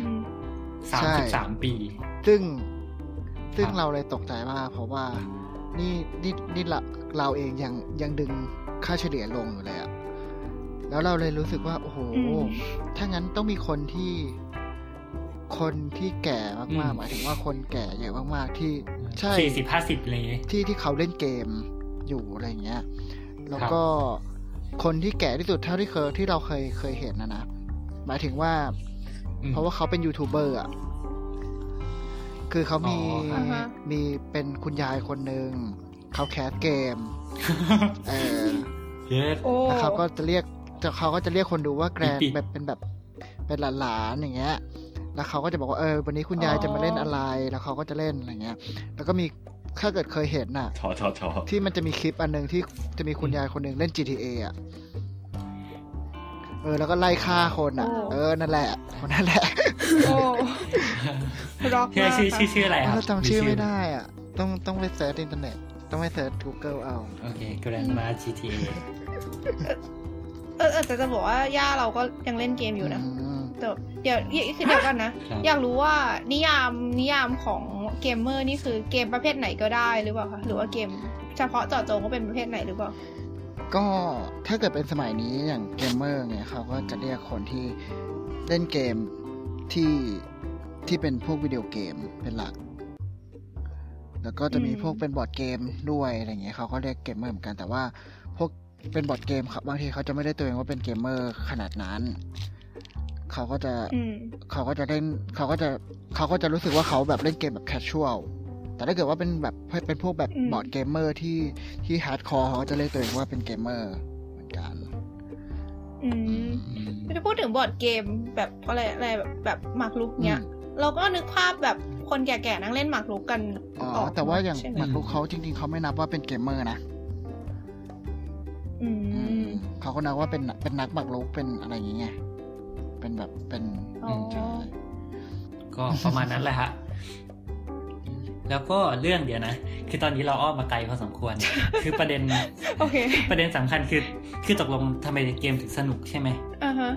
สามใช่สิบสามปี ซึ่งซึ่งครับเราเลยตกใจมาก เพราะว่านี่นี่นี่เราเราเองยังยังดึงค่าเฉลี่ยลงอยู่เลยอะแล้วเราเลยรู้สึกว่า โอ้โหอืมถ้างั้นต้องมีคนที่ คนที่แก่มากอืๆมหมายถึงว่าคนแก่เยอะมากๆที่ ใช่สี่สิบห้าสิบอะไรอย่างงี้ที่ที่เขาเล่นเกมอยู่อะไรอย่างเงี้ย แล้วก็คนที่แก่ที่สุดเท่าที่เคยที่เราเคยเคยเห็นนะนะหมายถึงว่าอืม เพราะว่าเขาเป็นยูทูบเบอร์อะ คือเขามีอ๋อครับอ่าฮะมีเป็นคุณยายคนหนึ่งเขาแคสเกมเออเย็ดโอ้แล้วเขาก็จะเรียกจะเขาก็จะเรียกคนดูว่าแกรนปิ๊กแบบเป็นแบบเป็นหลานๆอย่างเงี้ย แล้วเขาก็จะบอกว่าเออวันนี้คุณยายจะมาเล่นอะไร แล้วเขาก็จะเล่นอะไรเงี้ย แล้วก็มีถ้าเกิดเคยเห็นน่ะทอทอทอที่มันจะมีคลิปอันหนึ่งที่จะมีคุณยายคนหนึ่งเล่น GTA อะเออแล้วก็ไล่ฆ่าคนอะโอ้เออนั่นแหละคนนั่นแหละโอ้ร็อกชื่อมากชื่อชื่อชื่ออะไรครับเราจำชื่อไม่ได้อะ ต้องต้องไป search อินเทอร์เน็ตต้องไปเซิร์ช Google เอา โอเค Grandma GTA เออเออแต่จะบอกว่าย่าเราก็ยังเล่นเกมอยู่นะอืมแต่เดี๋ยวเดี๋ยวคือเดี๋ยวก่อนนะครับอยากรู้ว่านิยามนิยามของเกมเมอร์นี่คือเกมประเภทไหนก็ได้หรือเปล่าคะหรือว่าเกม เฉพาะเจาะจงว่าเป็นประเภทไหนหรือเปล่า ก็ถ้าเกิดเป็นสมัยนี้อย่างเกมเมอร์เนี่ยเขาก็จะเรียกคนที่เล่นเกมที่ที่เป็นพวกวิดีโอเกมเป็นหลัก แล้วก็จะมีอืมพวกเป็น board game ด้วยอะไรเงี้ยเขาก็เรียกเกมเมอร์เหมือนกัน แต่ว่าพวกเป็น board game ครับบางทีเขาจะไม่ได้ตัวเองว่าเป็นเกมเมอร์ขนาดนั้นเขาก็จะอืมเขาก็จะเล่นเขาก็จะเขาก็จะรู้สึกว่าเขาแบบเล่นเกมแบบ casual แต่ถ้าเกิดว่าเป็นแบบเป็นพวกแบบอืม board gamer ที่ที่ hardcore เขาก็จะเรียกตัวเองว่าเป็นเกมเมอร์เหมือนกัน อืมจะพูดถึง board game แบบอะไรอะไรแบบแบบหมากรุกเนี้ย เราก็นึกภาพแบบคนแก่ๆนั่งเล่นหมากรุกกันอ๋อออกแต่ว่าอย่างใช่ไหมหมากรุกเขาจริง ๆเขาไม่นับว่าเป็นเกมเมอร์นะอืมมเขาก็นับว่าเป็นเป็นนักหมากรุกเป็นอะไรอย่างเงี้ยเป็นแบบเป็นอ๋อใช่ก็ประมาณนั้นแหละฮะ แล้วก็เรื่องเดียวนะ คือตอนนี้เราอ้อมมาไกลพอสมควร คือประเด็นโอเคประเด็นสำคัญคือ คือตกลงทำไมเกมถึงสนุกใช่ไหมอ่าฮะ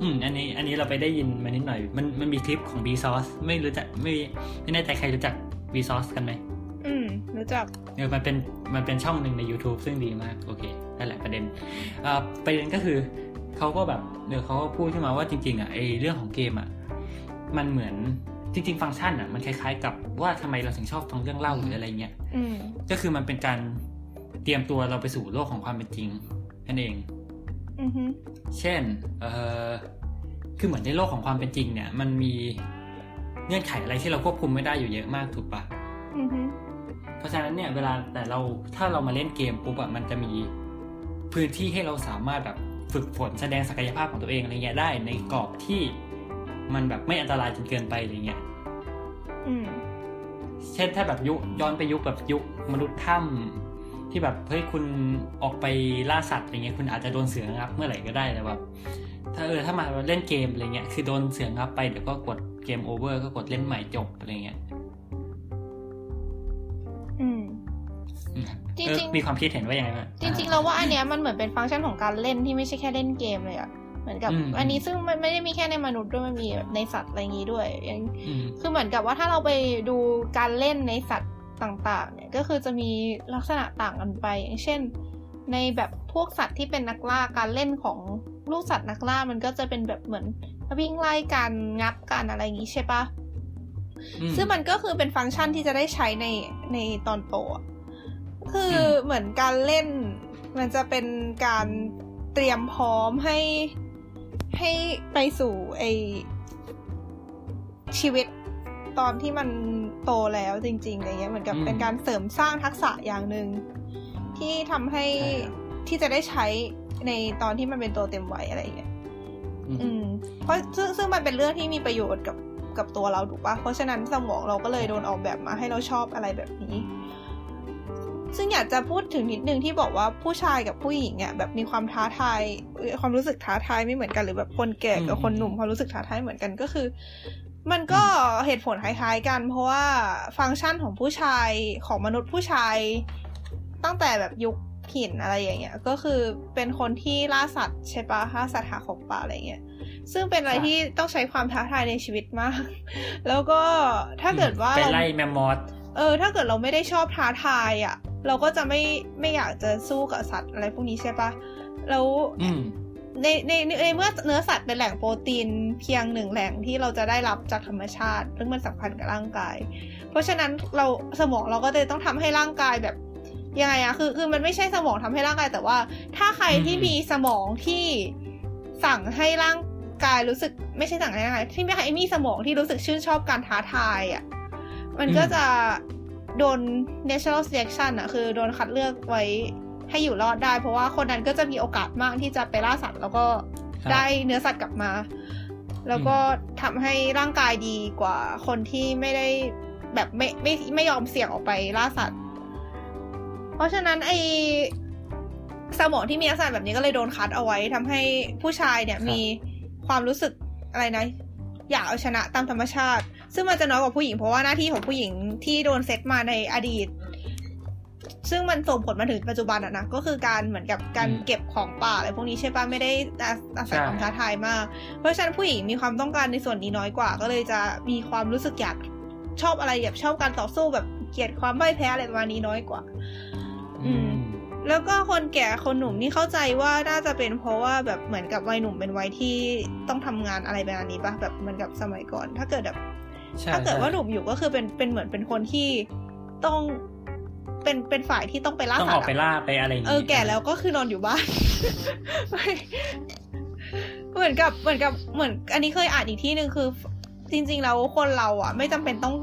อืมอันนี้ อันนี้เราไปได้ยินมานิดหน่อย มันมันมีคลิปของ b s o u r c e ไม่รู้จักไม่ไม่แน่ใจใครรู้จัก b s o u r c e กันไหมอืมรู้จักเออมันเป็นมันเป็นช่องหนึ่งใน YouTube ซึ่งดีมาก โอเคนั่นแหละประเด็นอ่าประเด็นก็คือเขาก็แบบเดี๋ยวเขาก็พูดขึ้นมาว่าจริงๆอะไอเรื่องของเกมอะมันเหมือน จริงๆ ฟังก์ชันอะมันคล้ายๆ กับว่าทำไมเราถึงชอบฟังเรื่องเล่าหรืออะไรเงี้ยอืมก็คือมันเป็นการเตรียมตัวเราไปสู่โลกของความเป็นจริงนั่นเองอือฮึเช่นเออคือเหมือนในโลกของความเป็นจริง เนี่ย มันมีเงื่อนไขอะไรที่เราควบคุมไม่ได้อยู่เยอะมากถูกปะอือฮึเพราะฉะนั้นเนี่ย เวลาแต่เราถ้าเรามาเล่นเกมปุ๊บอะมันจะมีพื้นที่ให้เราสามารถแบบฝึกฝนแสดงศักยภาพของตัวเองอะไรเงี้ยได้ในกรอบที่ มันแบบไม่อันตรายจนเกินไปอะไรเงี้ยอืมเช่นถ้าแบบยุคย้อนไปยุคแบบยุคมนุษย์ถ้ำที่แบบเฮ้ยคุณออกไปล่าสัตว์อะไรเงี้ยคุณอาจจะโดนเสืองับเมื่อไหร่ก็ได้แต่แบบถ้าเออถ้ามาเล่นเกมอะไรเงี้ยคือโดนเสืองับไปเดี๋ยวก็กดเกมโอเวอร์ก็กดเล่นใหม่จบอะไรเงี้ยอืมอืมจริงๆเออมีความคิดเห็นว่ายังไงบ้างจริง ๆ เราว่าอันเนี้ยมันเหมือนเป็นฟังก์ชันของการเล่นที่ไม่ใช่แค่เล่นเกมเลยอะ เหมือนกับอืมอันนี้ซึ่งมันไม่ได้มีแค่ในมนุษย์ด้วยมันมีแบบในสัตว์อะไรอย่างงี้ด้วยอย่างอืมคือเหมือนกับว่าถ้าเราไปดูการเล่นในสัตว์ต่างๆ เนี่ยก็คือจะมีลักษณะต่างกันไป อย่างเช่น ในแบบพวกสัตว์ที่เป็นนักล่าการเล่นของลูกสัตว์นักล่ามันก็จะเป็นแบบเหมือนวิ่งไล่กันงับกันอะไรอย่างงี้ใช่ปะอืมซึ่งมันก็คือเป็นฟังก์ชันที่จะได้ใช้ในในตอนโตอะคืออมเหมือนการเล่น มันจะเป็นการเตรียมพร้อมให้ ให้ไปสู่ไอชีวิตตอนที่มันโตแล้วจริงๆอะไรเงี้ยเหมือนกับอืมเป็นการเสริมสร้างทักษะอย่างหนึ่งที่ทำให้ใช่ครับที่จะได้ใช้ในตอนที่มันเป็นตัวเต็มวัยอะไรเงี้ยอืมอืม เพราะซึ่งซึ่งมันเป็นเรื่องที่มีประโยชน์กับกับตัวเราถูกปะเพราะฉะนั้นสมองเราก็เลยโดนออกแบบมาให้เราชอบอะไรแบบนี้ ซึ่งอยากจะพูดถึงนิดนึงที่บอกว่าผู้ชายกับผู้หญิงอะแบบมีความท้าทายเอ่อความรู้สึกท้าทายไม่เหมือนกันหรือแบบคนแก่กับคนหนุ่มความรู้สึกท้าทายเหมือนกันก็คือ มันก็เหตุผลคล้ายๆกัน เพราะว่าฟังก์ชันของผู้ชายของมนุษย์ผู้ชาย ตั้งแต่แบบยุคหินอะไรอย่างเงี้ยก็คือเป็นคนที่ล่าสัตว์ใช่ปะล่าสัตว์หาของป่าอะไรเงี้ยซึ่งเป็นอะไรครับที่ต้องใช้ความท้าทายในชีวิตมาก แล้วก็ถ้าเกิดว่าไปเราไล่แมมมอสเออ ถ้าเกิดเราไม่ได้ชอบท้าทายอะ เราก็จะไม่ไม่อยากจะสู้กับสัตว์อะไรพวกนี้ใช่ปะแล้วอืมในในในในเมื่อเนื้อสัตว์เป็นแหล่งโปรตีนเพียงหนึ่งแหล่งที่เราจะได้รับจากธรรมชาติซึ่งมันสำคัญกับร่างกาย เพราะฉะนั้นเราสมองเราก็เลยต้องทำให้ร่างกายแบบยังไงอะคือคือมันไม่ใช่สมองทำให้ร่างกาย แต่ว่า ถ้าใครที่อืมมีสมองที่สั่งให้ร่างกายรู้สึกไม่ใช่สั่งให้ร่างกายที่ไม่ใครมีสมองที่รู้สึกชื่นชอบการท้าทายอะมันก็จะ โดน natural selection อะคือโดนคัดเลือกไว้ให้อยู่รอดได้ เพราะว่าคนนั้นก็จะมีโอกาสมากที่จะไปล่าสัตว์ แล้วก็ครับได้เนื้อสัตว์กลับมา แล้วก็ทำให้ร่างกายดีกว่าคนที่ไม่ได้แบบไม่ไม่ไม่ยอมเสี่ยงออกไปล่าสัตว์ เพราะฉะนั้นไอสมองที่มีลักษณะแบบนี้ก็เลยโดนคัดเอาไว้ทำให้ผู้ชายเนี่ยครับมีความรู้สึกอะไรนะ อยากเอาชนะตามธรรมชาติ ซึ่งมันจะน้อยกว่าผู้หญิงเพราะว่าหน้าที่ของผู้หญิงที่โดนเซตมาในอดีต ซึ่งมันส่งผลมาถึงปัจจุบันอะนะก็คือการเหมือนกับการอืมเก็บของป่าอะไรพวกนี้ใช่ปะไม่ได้อาอาศัยใช่ความท้าทายมาก เพราะฉะนั้นผู้หญิงมีความต้องการในส่วนนี้น้อยกว่า ก็เลยจะมีความรู้สึกอยากชอบอะไรแบบชอบการต่อสู้แบบเกลียดความพ่ายแพ้อะไรประมาณนี้น้อยกว่า อืมแล้วก็คนแก่คนหนุ่มนี่เข้าใจว่าน่าจะเป็นเพราะว่าแบบเหมือนกับวัยหนุ่มเป็นวัยที่ต้องทำงานอะไรแบบนี้ปะแบบเหมือนกับสมัยก่อน ถ้าเกิดแบบใช่ ถ้าเกิดใช่ว่าหนุ่มอยู่ก็คือเป็นเป็นเหมือนเป็นคนที่ต้องเป็นเป็นฝ่ายที่ต้องไปล่าต้องสัอตอกว์ไปอะล่าไปอะไรอย่างเออแก่แล้วก็คือนอนอยู่บ้านเหมือนกับเหมือนกับเหมือน อันนี้เคยอ่านอีกที่หนึ่งคือ จริง ๆ แล้วคนเราอะ ไม่จำเป็นต้อง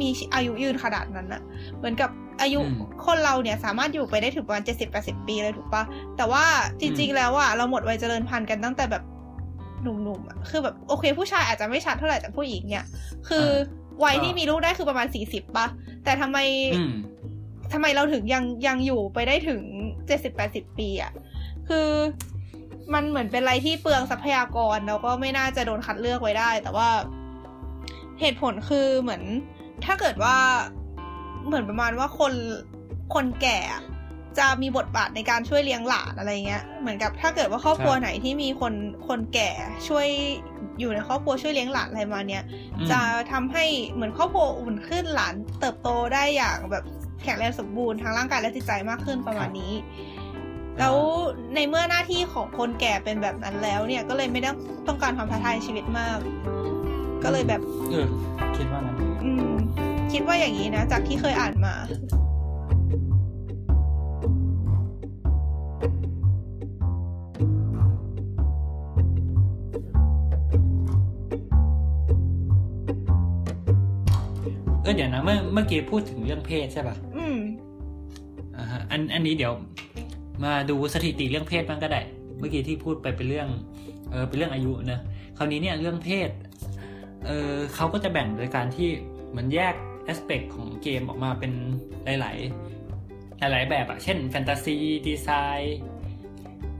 มีอายุยืนขนาดนั้นอะเหมือนกับอายุคนเราเนี่ยสามารถอยู่ไปได้ถึงประมาณเจ็ดสิบแปดสิบปีเลยถูกปะแต่ว่าจริง ๆ แล้วอะเราหมดวัยเจริญพันธุ์กันตั้งแต่แบบ หนุ่มๆอะคือแบบโอเค ผู้ชายอาจจะไม่ชัดเท่าไหร่แต่ผู้หญิงเนี่ย คือวัยที่มีลูกได้คือประมาณสี่สิบปะแต่ทำไมอืมทำไมเราถึงยังยังอยู่ไปได้ถึงเจ็ดสิบแปดสิบปีอะ่ะคือมันเหมือนเป็นอะไรที่เปลืองทรัพยากรแล้วก็ไม่น่าจะโดนคัดเลือกไว้ได้ แต่ว่าเหตุผลคือเหมือนถ้าเกิดว่าเหมือนประมาณว่าคนคนแก่อะ จะมีบทบาทในการช่วยเลี้ยงหลานอะไรเงี้ย เหมือนกับถ้าเกิดว่าครอบครัวใช่ไหนที่มีคนคนแก่ช่วยอยู่ในครอบครัวช่วยเลี้ยงหลานอะไรมาเนี้ยอืมจะทำให้เหมือนครอบครัวอุ่นขึ้นหลานเติบโตได้อย่างแบบแข็งแรงสมบูรณ์ทั้งร่างกายและจิตใจมากขึ้นประมาณนี้ แล้วในเมื่อหน้าที่ของคนแก่เป็นแบบนั้นแล้วเนี่ยก็เลยไม่ต้องต้องการความท้าทายในชีวิตมาก ก็เลยแบบเออคิดว่านั้นอืมคิดว่าอย่างนี้นะ จากที่เคยอ่านมา เออเดี๋ยวนะเมื่อเมื่อกี้พูดถึงเรื่องเพศใช่ป่ะ อืมอ่าฮะอันอันนี้เดี๋ยว มาดูสถิติเรื่องเพศบ้างก็ได้ เมื่อกี้ที่พูดไปเป็นเรื่อง เออเป็นเรื่องอายุนะคราวนี้เนี่ยเรื่องเพศ เออเขาก็จะแบ่งโดยการที่เหมันแยกแอสเปกของเกมออกมาเป็นหลาย ๆ หลาย ๆ แบบอะเช่นแฟนตาซีดีไซน์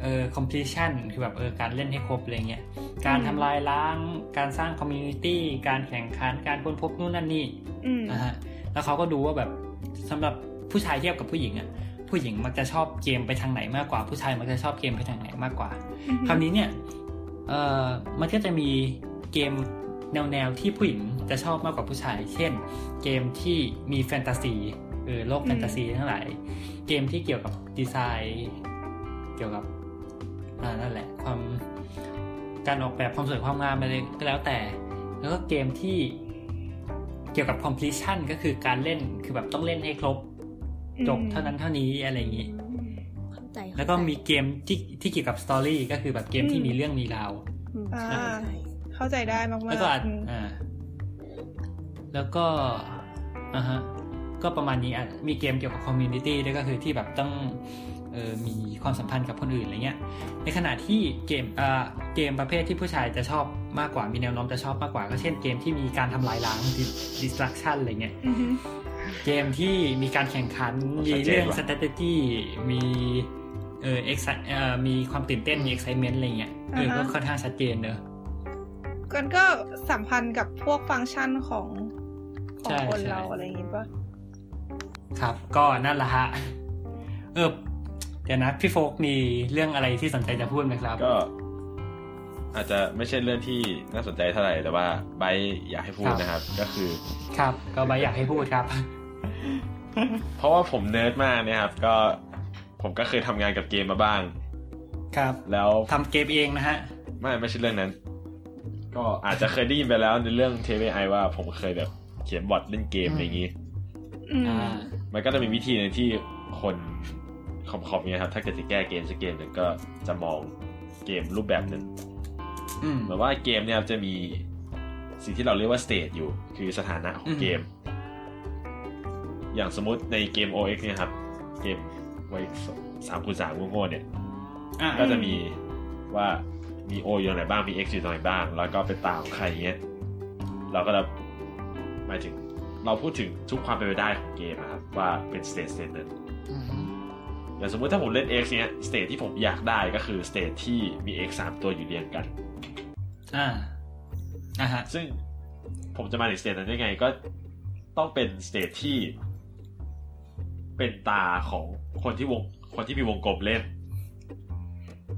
เอ่อคอมพลีชันคือแบบเออการเล่นให้ครบอะไรเงี้ย การทำลายล้าง การสร้าง community การแข่งขัน การค้นพบนู่นนั่นนี่อืม นะฮะแล้วเขาก็ดูว่าแบบสำหรับผู้ชายเทียบกับผู้หญิงอะผู้หญิงมักจะชอบเกมไปทางไหนมากกว่า ผู้ชายมักจะชอบเกมไปทางไหนมากกว่า คราวนี้เนี่ยเอ่อมันก็จะมีเกมแนวแนวๆที่ผู้หญิงจะชอบมากกว่าผู้ชาย เช่น เกมที่มีแฟนตาซีเออโลกแฟนตาซีทั้งหลาย เกมที่เกี่ยวกับดีไซน์ เกี่ยวกับอ่านั่นแหละ ความการออกแบบความสวยความงามอะไรก็แล้วแต่ แล้วก็เกมที่ เกี่ยวกับ completion ก็คือการเล่นคือแบบต้องเล่นให้ครบ จบเท่านั้นเท่านี้อะไรอย่างนี้เข้าใจแล้วก็มีเกมที่ที่เกี่ยวกับ story ก็คือแบบเกมที่มีเรื่องมีราวอืมอ่าใช่ใช่เข้าใจได้มากๆแล้วก็อาจอืมอ่าแล้วก็อ่าฮะก็ประมาณนี้อะมีเกมเกี่ยวกับ community ด้วยก็คือที่แบบต้อง เออมีความสัมพันธ์กับคนอื่นอะไรเงี้ย ในขณะที่เกมอ่าเกมประเภทที่ผู้ชายจะชอบมากกว่ามีแนวโน้มจะชอบมากกว่า ก็เช่นเกมที่มีการทำลายล้าง destruction อะไรเงี้ยอือฮึเกมที่มีการแข่งขันมีเรื่อง strategy มีเออ excite เอ่อมีความตื่นเต้นมี excitement อะไรเงี้ยเออก็ค่อนข้างชัดเจนเนอะกันก็สัมพันธ์กับพวกฟังก์ชันของของใช่คนใช่เราอะไรอย่างงี้ปะครับ ก็นั่นแหละฮะเออ เดี๋ยวนะพี่โฟกมีเรื่องอะไรที่สนใจจะพูดไหมครับ ก็ อาจจะไม่ใช่เรื่องที่น่าสนใจเท่าไหร่แต่ว่าไบร์ทอยากให้พูดนะครับ ก็คือ ครับ ก็ไม่อยากให้พูดครับ เพราะว่าผมเนิร์ดมากเนี่ยครับ ก็ผมก็เคยทำงานกับเกมมาบ้าง ครับ แล้วทำเกมเองนะฮะ ไม่ไม่ใช่เรื่องนั้น ก็อาจจะเคยได้ยินไปแล้วในเรื่องเทวไอว่าผมเคยแบบเขียน bot เล่นเกมอะไรอย่างนี้อืมอ่ามันก็จะมีวิธีหนึงที่คน คอมคอมเนี่ยครับถ้าเกิดจะแก้เกมสักเกมหนึ่งก็จะมองเกมรูปแบบหนึ่งอืมเหมือนว่าเกมเนี่ยจะมีสิ่งที่เราเรียกว่า state อยู่ คือสถานะของเกม อย่างสมมติในเกม OX เนี่ยครับ เกม X O สามคูณสามโง่ๆเนี่ยอ่าก็จะมีว่ามี O อยู่ตรงไหนบ้าง มี X อยู่ตรงไหนบ้าง แล้วก็เป็นตาของใครอย่างเงี้ย เราก็จะหมายถึงเราพูดถึงทุกความเป็นไปได้ของเกมอะครับ ว่าเป็น state state นั้น อืมอย่างสมมติถ้าผมเล่น X เนี้ยสเตทที่ผมอยากได้ก็คือ state ที่มี X สามตัวอยู่เรียงกัน อ่าอ่าฮะซึ่งผมจะมาถึง state นั้นได้ไงก็ต้องเป็น state ที่ เป็นตาของคนที่วงคนที่มีวงกลมเล่น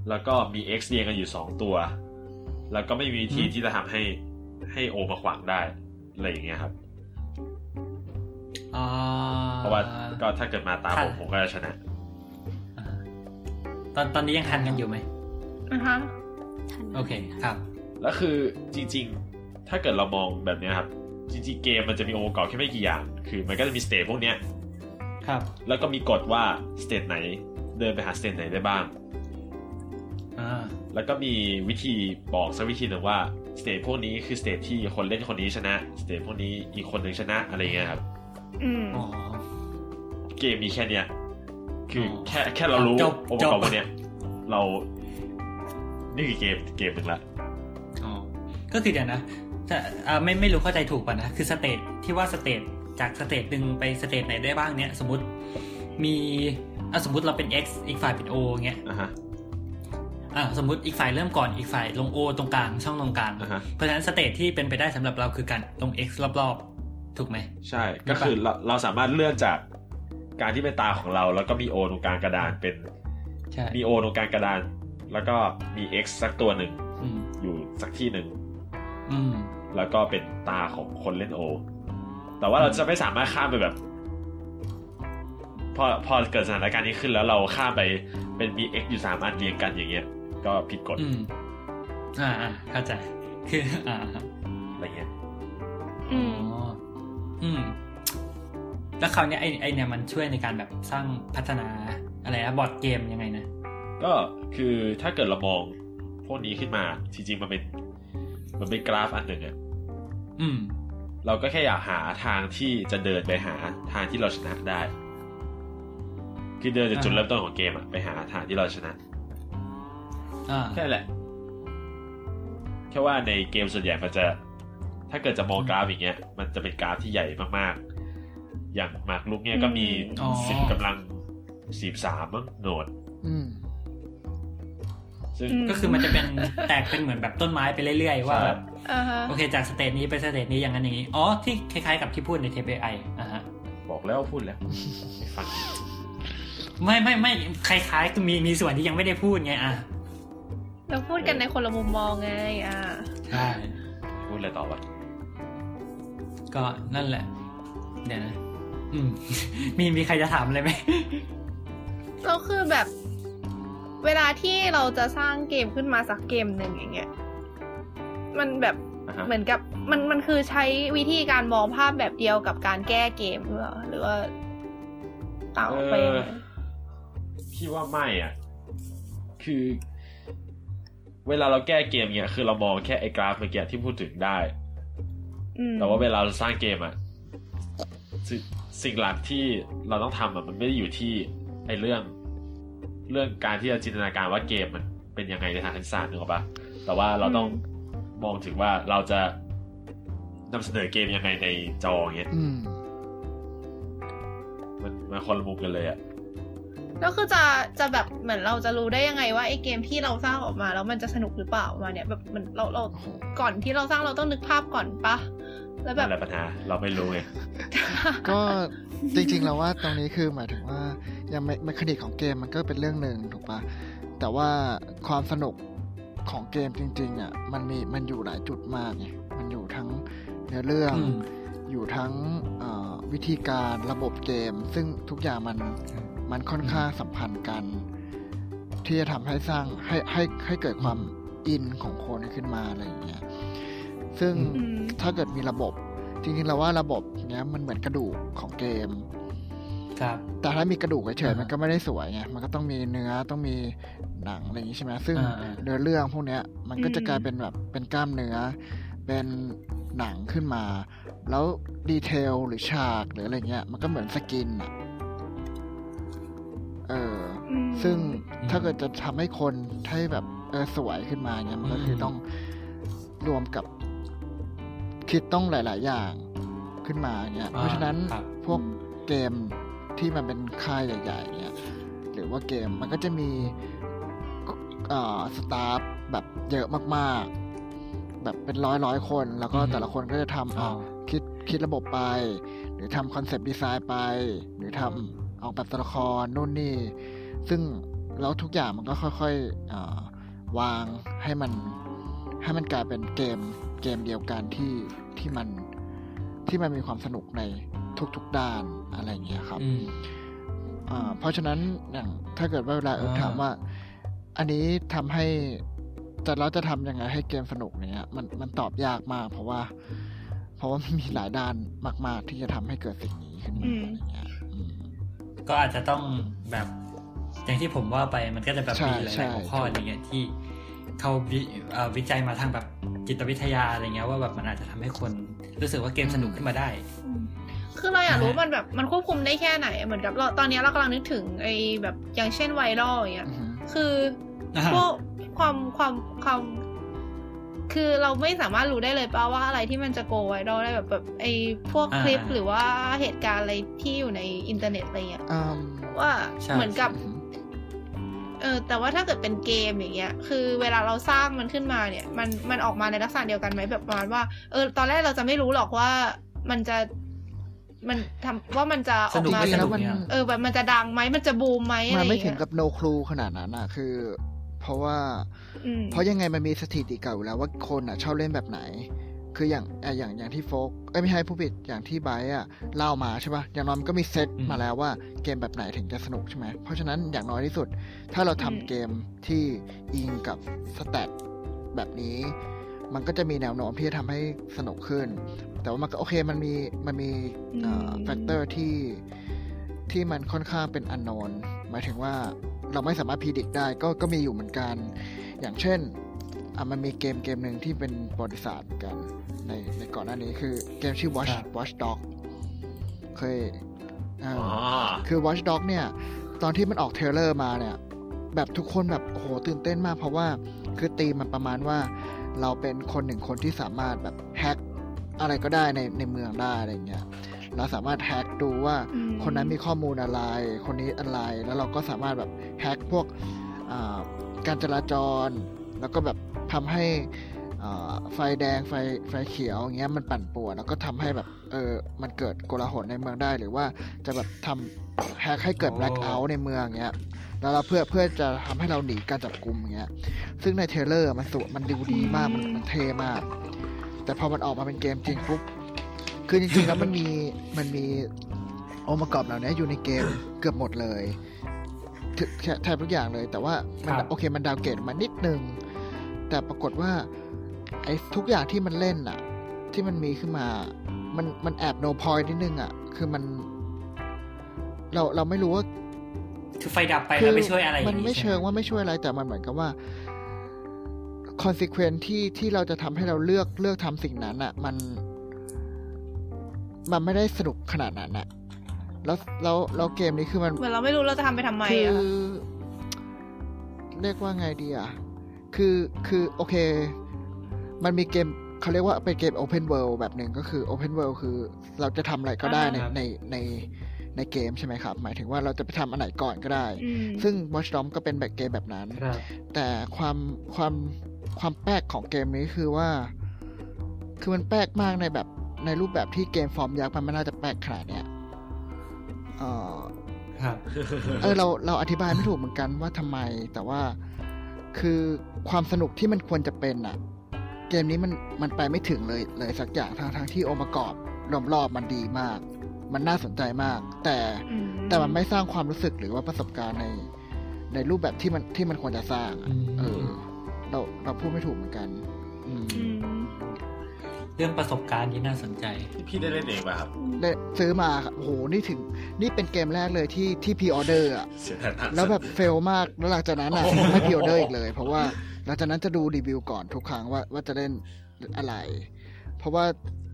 แล้วก็มี X เรียงกันอยู่สองตัว แล้วก็ไม่มีวิธีที่จะทำให้ให้โอมาขวางได้อะไรอย่างเงี้ยครับอ่าเพราะว่าก็ถ้าเกิดมาตามผมค่ะผมก็จะชนะอ่า ตอนตอนนี้ยังทันกันอยู่ไหมอะฮะทันโอเคครับ แล้วคือจริง ๆ ถ้าเกิดเรามองแบบเนี้ยครับ จริงๆ เกมมันจะมีองค์ประกอบแค่ไม่กี่อย่าง คือมันก็จะมีสเตจพวกเนี้ยครับ แล้วก็มีกฎว่าสเตจไหนเดินไปหา state ไหนได้บ้างอ่าแล้วก็มีวิธีบอกสักวิธีหนึ่งว่า state พวกนี้คือ state ที่คนเล่นคนนี้ชนะ state พวกนี้อีกคนหนึ่งชนะอะไรเงี้ยครับ อืมอ๋อเกมมีแค่เนี้ย คือออแค่แค่เรารู้จบองค์ประกอบจบพวกเนี้ยเรา นี่คือเกมเกมหนึ่งละอ๋อก็คือเดี๋ยวนะแต่อ่าไม่ไม่รู้เข้าใจถูกป่ะนะ คือ state ที่ว่า stateจาก state หนึ่งไป state ไหนได้บ้างเนี้ยสมมติมีอะสมมติเราเป็น x อีกฝ่ายเป็น o เงี้ยอะฮะอะสมมติอีกฝ่ายเริ่มก่อนอีกฝ่ายลง o ตรงกลางช่องตรงกลางอ่าฮะเพราะฉะนั้น state ที่เป็นไปได้สำหรับเราคือการลง x รอบๆถูกไหมใช่ ก็คือเราเราสามารถเลื่อนจาก การที่เป็นตาของเรา แล้วก็มี o ตรงกลางกระดานเป็นใช่มี o ตรงกลางกระดาน แล้วก็มี x สักตัวหนึ่งอืมอยู่สักที่หนึ่งอืมแล้วก็เป็นตาของคนเล่นโอ แต่ว่าเราจะไม่สามารถข้ามไปแบบ พอพอเกิดสถานการณ์นี้ขึ้นแล้วเราข้ามไปเป็นมี x อยู่สามอันเรียงกันอย่างเงี้ย ก็ผิดกฎอืมอ่าอ่าเข้าใจคืออ่าอะไรเงี้ยอืมอ๋ออืม แล้วคราวเนี้ยไอไอเนี่ยมันช่วยในการแบบสร้างพัฒนาอะไรนะบอร์ดเกมยังไงนะ ก็คือถ้าเกิดเรามองพวกนี้ขึ้นมา จริงๆมันเป็น มันเป็นกราฟอันหนึ่งอะอืม เราก็แค่อยากหาทางที่จะเดินไปหาทางที่เราชนะได้ คือเดินจากจุดอ่าเริ่มต้นของเกมอะไปหาทางที่เราชนะอ่าแค่นั้นแหละ แค่ว่าในเกมส่วนใหญ่มันจะ ถ้าเกิดจะมองกราฟอย่างเงี้ย มันจะเป็นกราฟที่ใหญ่มากๆ อย่างมาร์กลุกเนี่ยก็มีอ๋อสิบกำลังสิบสามมั้งโหนดอืมซึ่งอืมก็คือมันจะเป็นแตกเป็นเหมือนแบบต้นไม้ไปเรื่อยๆ ว่าใช่แบบอ่าฮะโอเคจากสเตจนี้ไปสเตจนี้อย่างนั้นอย่างนี้ อ๋อ ที่คล้ายๆกับที่พูดในเทปไออ่าฮะ บอกแล้วพูดแล้วไม่ฟังไม่ไม่ไม่คล้ายๆคือมีมีส่วนที่ยังไม่ได้พูดไงอะเราพูดกันในคนละมุมมองไงอ่าใช่พูดอะไรต่อวะก็นั่นแหละ เดี๋ยวนะอื มมีมีใครจะถามอะไรไหมเราคือแบบ เวลาที่เราจะสร้างเกมขึ้นมาสักเกมหนึ่งอย่างเงี้ย มันแบบอะฮะเหมือนกับมันมันคือใช้วิธีการมองภาพแบบเดียวกับการแก้เกมหรือเปล่าหรือว่าต่างออกไปยังไงพี่ว่าไม่อะ คือ เวลาเราแก้เกมเนี่ยคือเรามองแค่ไอ้กราฟเมื่อกี้ที่พูดถึงได้อืมแต่ว่าเวลาเราสร้างเกมอะ สิสิ่งหลักที่เราต้องทำอะมันไม่ได้อยู่ที่ไอ้เรื่อง เรื่องการที่จะจินตนาการว่าเกมมันเป็นยังไงในทางคณิตศาสตร์นึกออกปะแต่ว่าเราต้องมองถึงว่าเราจะนำเสนอเกมยังไงในจออย่างเงี้ยอืมมันมันคนละมุมกันเลยอะแล้วคือจะจะแบบเหมือนเราจะรู้ได้ยังไงว่าไอ้เกมที่เราสร้างออกมาแล้วมันจะสนุกหรือเปล่ามาเนี่ยแบบเหมันเราเราก่อนที่เราสร้างเราต้องนึกภาพก่อนปะ แล้วแบนั่บนแหละปัญหาเราไม่รู้ไงก็จริงๆแล้วว่าตรงนี้คือหมายถึงว่าอย่างแมคานิกของเกมมันก็เป็นเรื่องหนึ่งถูกปะแต่ว่าความสนุกของเกมจริงๆอะมันมีมันอยู่หลายจุดมากไงมันอยู่ทั้งเนื้อเรื่องอืมอยู่ทั้งเอ่อวิธีการระบบเกม ซึ่งทุกอย่างมันมันค่อนข้างสัมพันธ์กัน ที่จะทำให้สร้างให้ให้ให้เกิดความอินของคนขึ้นมาอะไรอย่างเงี้ย ซึ่งอืมถ้าเกิดมีระบบ จริงๆเราว่าระบบเนี้ยมันเหมือนกระดูกของเกม ครับ แต่ถ้ามีกระดูกเฉยๆอ่ามัมันก็ไม่ได้สวยไงมันก็ต้องมีเนื้อต้องมีหนังอะไรอย่างงี้ใช่ไหมซึ่งอ่าๆเนื้อเรื่องพวกเนี้ยมันก็จะอืมกลายเป็นแบบเป็นกล้ามเนื้อ เป็นหนังขึ้นมา แล้วดีเทลหรือฉากหรืออะไรเงี้ยมันก็เหมือนสกินอะเออ อืมซึ่งอืมถ้าเกิดจะทำให้คนให้แบบเออสวยขึ้นมาเงี้ยมันก็คืออมต้องรวมกับ คิดต้องหลาย ๆ อย่างขึ้นมาเงี้ยเพราะฉะนั้นครับพวกเกมที่มันเป็นค่ายใหญ่ ๆ เนี่ยหรือว่าเกมมันก็จะมีเอ่อสตาฟแบบเยอะมากๆ แบบเป็นร้อยร้อยคน แล้วก็อือฮึแต่ละคนก็จะทำอ๋ออ่าคิดคิดระบบไป หรือทำคอนเซปต์ดีไซน์ไป หรือทำออกแบบตัวละครนู่นนี่ ซึ่งแล้วทุกอย่างมันก็ค่อยๆอาวางให้มันให้มันกลายเป็นเกม เกมเดียวกันที่ที่มันที่มันมีความสนุกในทุกๆด้านอะไรอย่างเงี้ยครับอืมอ่าเพราะฉะนั้นอย่างถ้าเกิดว่าเวลาเอออ่าถามว่า อันนี้ทำให้จะเราจะทำยังไงให้เกมสนุกเนี้ยมันมันตอบยากมาก เพราะว่า เพราะว่ามันมีหลายด้านมาก ๆ ที่จะทำให้เกิดสิ่งนี้ขึ้นมาอืมอะไรเงี้ยอืมก็อาจจะต้องแบบอย่างที่ผมว่าไปมันก็จะแบบใช่มีหใช่ลายๆหัวข้ออะไรเงี้ยที่ เขาวิเอ่อวิจัยมาทางแบบจิตวิทยาอะไรเงี้ยว่าแบบมันอาจจะทำให้คนรู้สึกว่าเกมสนุกขึ้นมาได้ คือเราอยากรู้นะฮะมันแบบมันควบคุมได้แค่ไหน เหมือนกับเราตอนนี้เรากำลังนึกถึงไอ้แบบอย่างเช่นไวรัลอย่างเงี้ยอือฮึคืออ่าพวกความความความคือเราไม่สามารถรู้ได้เลยป่าว่าอะไรที่มันจะโกไวรัลได้แบบแบบไอ้พวกคลิปหรือว่าเหตุการณ์อะไรที่อยู่ในอินเทอร์เน็ตอะไรเงี้ยอืมว่าใช่เหมือนกับ เออแต่ว่าถ้าเกิดเป็นเกมอย่างเงี้ย คือเวลาเราสร้างมันขึ้นมาเนี่ย มันมันออกมาในลักษณะเดียวกันไหมแบบประมาณว่า เออ ตอนแรกเราจะไม่รู้หรอกว่ามันจะมันทำว่ามันจะอสอกนุกมาไม่สเป็นนุกเนี่ยเออแบบมันจะดังไหมมันจะบูมไหมอะไรมันอไม่ย่างถึเงี้งยกับ no clue ขนาดนั้นนะคือ เพราะว่าอืมเพราะยังไงมันมีสถิติเก่าอยู่แล้วว่าคนอะ ชอบเล่นแบบไหน คืออย่างอะอย่างอย่างที่โฟกเอ้ยไม่ใช่ผู้ผิดอย่างที่ไบร์ทอะเล่ามาใช่ปะอย่างน้อยมันก็มีเซตอืมมาแล้วว่าเกมแบบไหนถึงจะสนุกใช่ไหมเพราะฉะนั้นอย่างน้อยที่สุด ถ้าเราทำเกมที่อิงกับสแตทแบบนี้ มันก็จะมีแนวโน้มที่จะทำให้สนุกขึ้น แต่ว่ามันก็โอเคมันมีมันมีfactor ที่ที่มันค่อนข้างเป็นอันโนนหมายถึงว่าเราไม่สามารถ predict ได้ก็ก็มีอยู่เหมือนกัน อย่างเช่นอะมันมีเกมเกมหนึ่งที่เป็นประวัติศาสตร์เหมือนกัน ในในก่อนหน้านี้คือเกมชื่อ Watch ครับ Watch Dog เคยอ่าอ๋อคือ Watch Dog เนี่ย ตอนที่มันออก trailer มาเนี่ย แบบทุกคนแบบโอ้โหตื่นเต้นมาก เพราะว่าคือตีมมันประมาณว่า เราเป็นคนหนึ่งคนที่สามารถแบบ hackอะไรก็ได้ในในเมืองได้อะไรเงี้ยเราสามารถแฮ็กดูว่าอืมคนนั้นมีข้อมูลอะไร คนนี้อะไร แล้วเราก็สามารถแบบแฮ็กพวกอ่าการจราจร แล้วก็แบบทำให้อ่า ไฟแดงไฟไฟเขียวอย่างเงี้ยมันปั่นป่วนแล้วก็ทำให้แบบเออมันเกิดโกลาหลในเมืองได้หรือว่าจะแบบทำแฮกให้เกิดโอ้แบล็ k เอาท์ในเมืองเงี้ยแล้วเราเพื่อเพื่อจะทำให้เราหนีการจับกลุ่มอย่างเงี้ยซึ่งใน trailer มันสวยมันดูดีมากมันมันเท่มาก แต่พอมันออกมาเป็นเกมจริงปุ๊บคือจริงๆแล้วมันมีมันมีองค์ประกอบเหล่านี้อยู่ในเกมเกือบหมดเลยถึงแค่แทบทุกอย่างเลย แต่ว่ามันครับโอเคมัน downgrade มานิดนึงแต่ปรากฏว่า ไอ้ทุกอย่างที่มันเล่นอะที่มันมีขึ้นมา มันมันแอบ no point นิดนึงอะคือมัน เราเราไม่รู้ว่าคือไฟดับไปแล้วไปช่วยอะไรมันไม่อย่างงี้เชิงใไหว่าไม่ช่วยอะไรแต่มันเหมือนกับว่า consequence ที่ที่เราจะทำให้เราเลือกเลือกทำสิ่งนั้นอะมัน มันไม่ได้สนุกขนาดนั้นอะแล้วแล้วแล้วเกมนี้คือมันเหมือนเราไม่รู้เราจะทำไปทำไมคืออะเรียกว่าไงดีอะคือคือโอเค มันมีเกมเขาเรียกว่าเป็นเกม Open World แบบหนึ่งก็คือ Open World คือเราจะทำอะไรก็ได้ในในในในเกมใช่ไหมครับ หมายถึงว่าเราจะไปทำอันไหนก่อนก็ได้อืมซึ่ง Watch Dogs ก็เป็นแบบเกมแบบนั้นครับแต่ความความความแปลกของเกมนี้คือว่า คือมันแปลกมากในแบบในรูปแบบที่เกมฟอร์มยักษ์มันไม่น่าจะแปลกขนาดเนี้ยเออครับเออเราเราอธิบายไม่ถูกเหมือนกันว่าทำไม แต่ว่าคือความสนุกที่มันควรจะเป็นอะ เกมนี้มันมันไปไม่ถึงเลยเลยสักอย่างทางทางที่องค์ประกอบรอบๆมันดีมาก มันน่าสนใจมาก แต่อืมแต่มันไม่สร้างความรู้สึกหรือว่าประสบการณ์ใน ในรูปแบบที่มันที่มันควรจะสร้างอะอืมเออ เราเราพูดไม่ถูกเหมือนกันอืมอืมเรื่องประสบการณ์ที่น่าสนใจที่พี่ได้เล่นเองป่ะครับได้ซื้อมาครับโอ้โหนี่ถึง นี่เป็นเกมแรกเลยที่ที่พีออเดอร์อะเสียดายมากแล้วแบบเฟลมากแล้วหลังจากนั้นอะไม่พีออเดอร์อีกเลย เพราะว่า หลังจากนั้นจะดูรีวิวก่อนทุกครั้งว่าว่าจะเล่นอะไร เพราะว่า